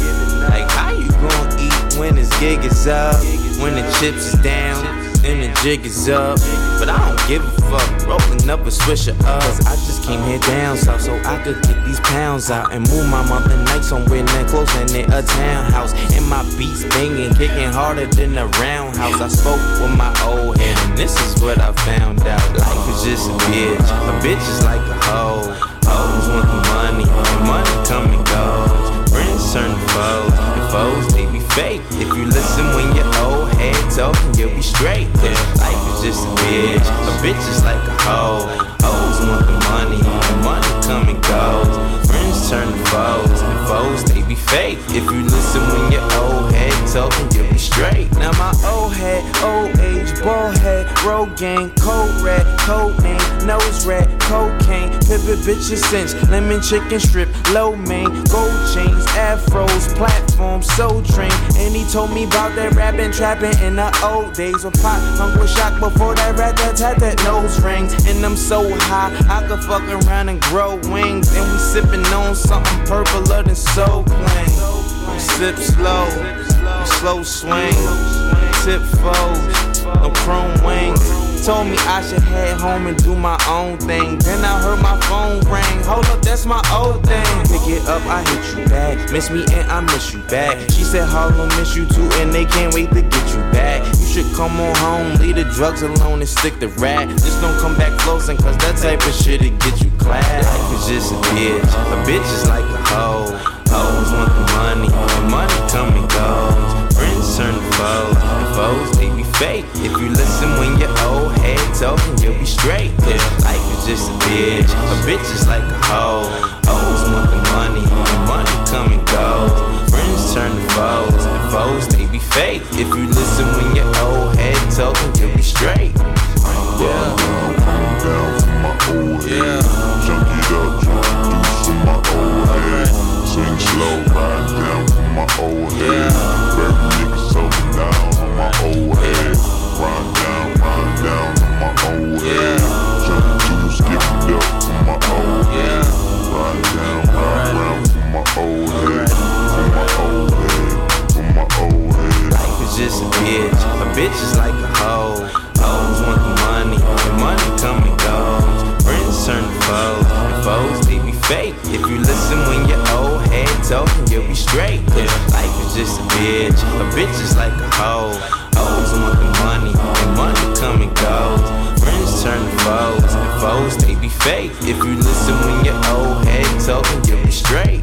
Like, how you gonna eat when this gig is up? When the chips is down? Then the jig is up, but I don't give a fuck. Rolling up a swisher up. I just came here down south so I could get these pounds out and move my mother night somewhere that close and in a townhouse. And my beats banging, kicking harder than a roundhouse. I spoke with my old head, and this is what I found out. Life is just a bitch. A bitch is like a hoe. Head talking, you'll be straight. Cause life is just a bitch. A bitch is like a hoe. Hoes want the money, and money come and goes. Friends turn to foes, and foes they be fake. If you listen when your old head talking, you'll be straight. Now my old head, old age, bald head, road gang, cold red, code name, nose red, cocaine, pivot bitches cinch, lemon chicken strip, low main, gold chains, afros, platform, soul train. And he told me about that rapping, trapping in the old days when pop punk was shocked before that rat that had that nose rings. And I'm so high, I could fuck around and grow wings. And we sipping on something purpler than soul plain. Sip slow, slow swing, tip foes, no chrome wings. told me I should head home and do my own thing. Then I heard my phone ring. Hold up, that's my old thing. Pick it up, I hit you back. Miss me and I miss you back. She said Harlem miss you too, and they can't wait to get you back. You should come on home, leave the drugs alone and stick the rat. Just don't come back flossing, cause that type of shit it get you class. Life is just a bitch. A bitch is like a hoe. Hoes want the money, the money and goes. Friends turn to foes, and foes fake. If you listen when your old head talking, you'll be straight. Cause life is just a bitch. A bitch is like a hoe. Hoes want the money, the money come and goes. Friends turn to foes, and foes they be fake. If you listen when your old head talking, you'll be straight. Yeah. down for my old head. Junk it up, junk deuce for my old head. Swing slow, down for my old head. Niggas down on my old head. Down, down on my old head. It up for my old head. Down, for my old head. For my old head, for my old head. Life is just a bitch. A bitch is like a hoe. Hoes want the money, the money come and goes. Friends turn to foes, and foes they be fake. If you listen when your told him, yeah, be straight. Cause life is just a bitch. A bitch is like a hoe. Hoes want the money, and money come and goes. Friends turn to foes, and foes, they be fake. If you listen when your old head told him, yeah, we straight.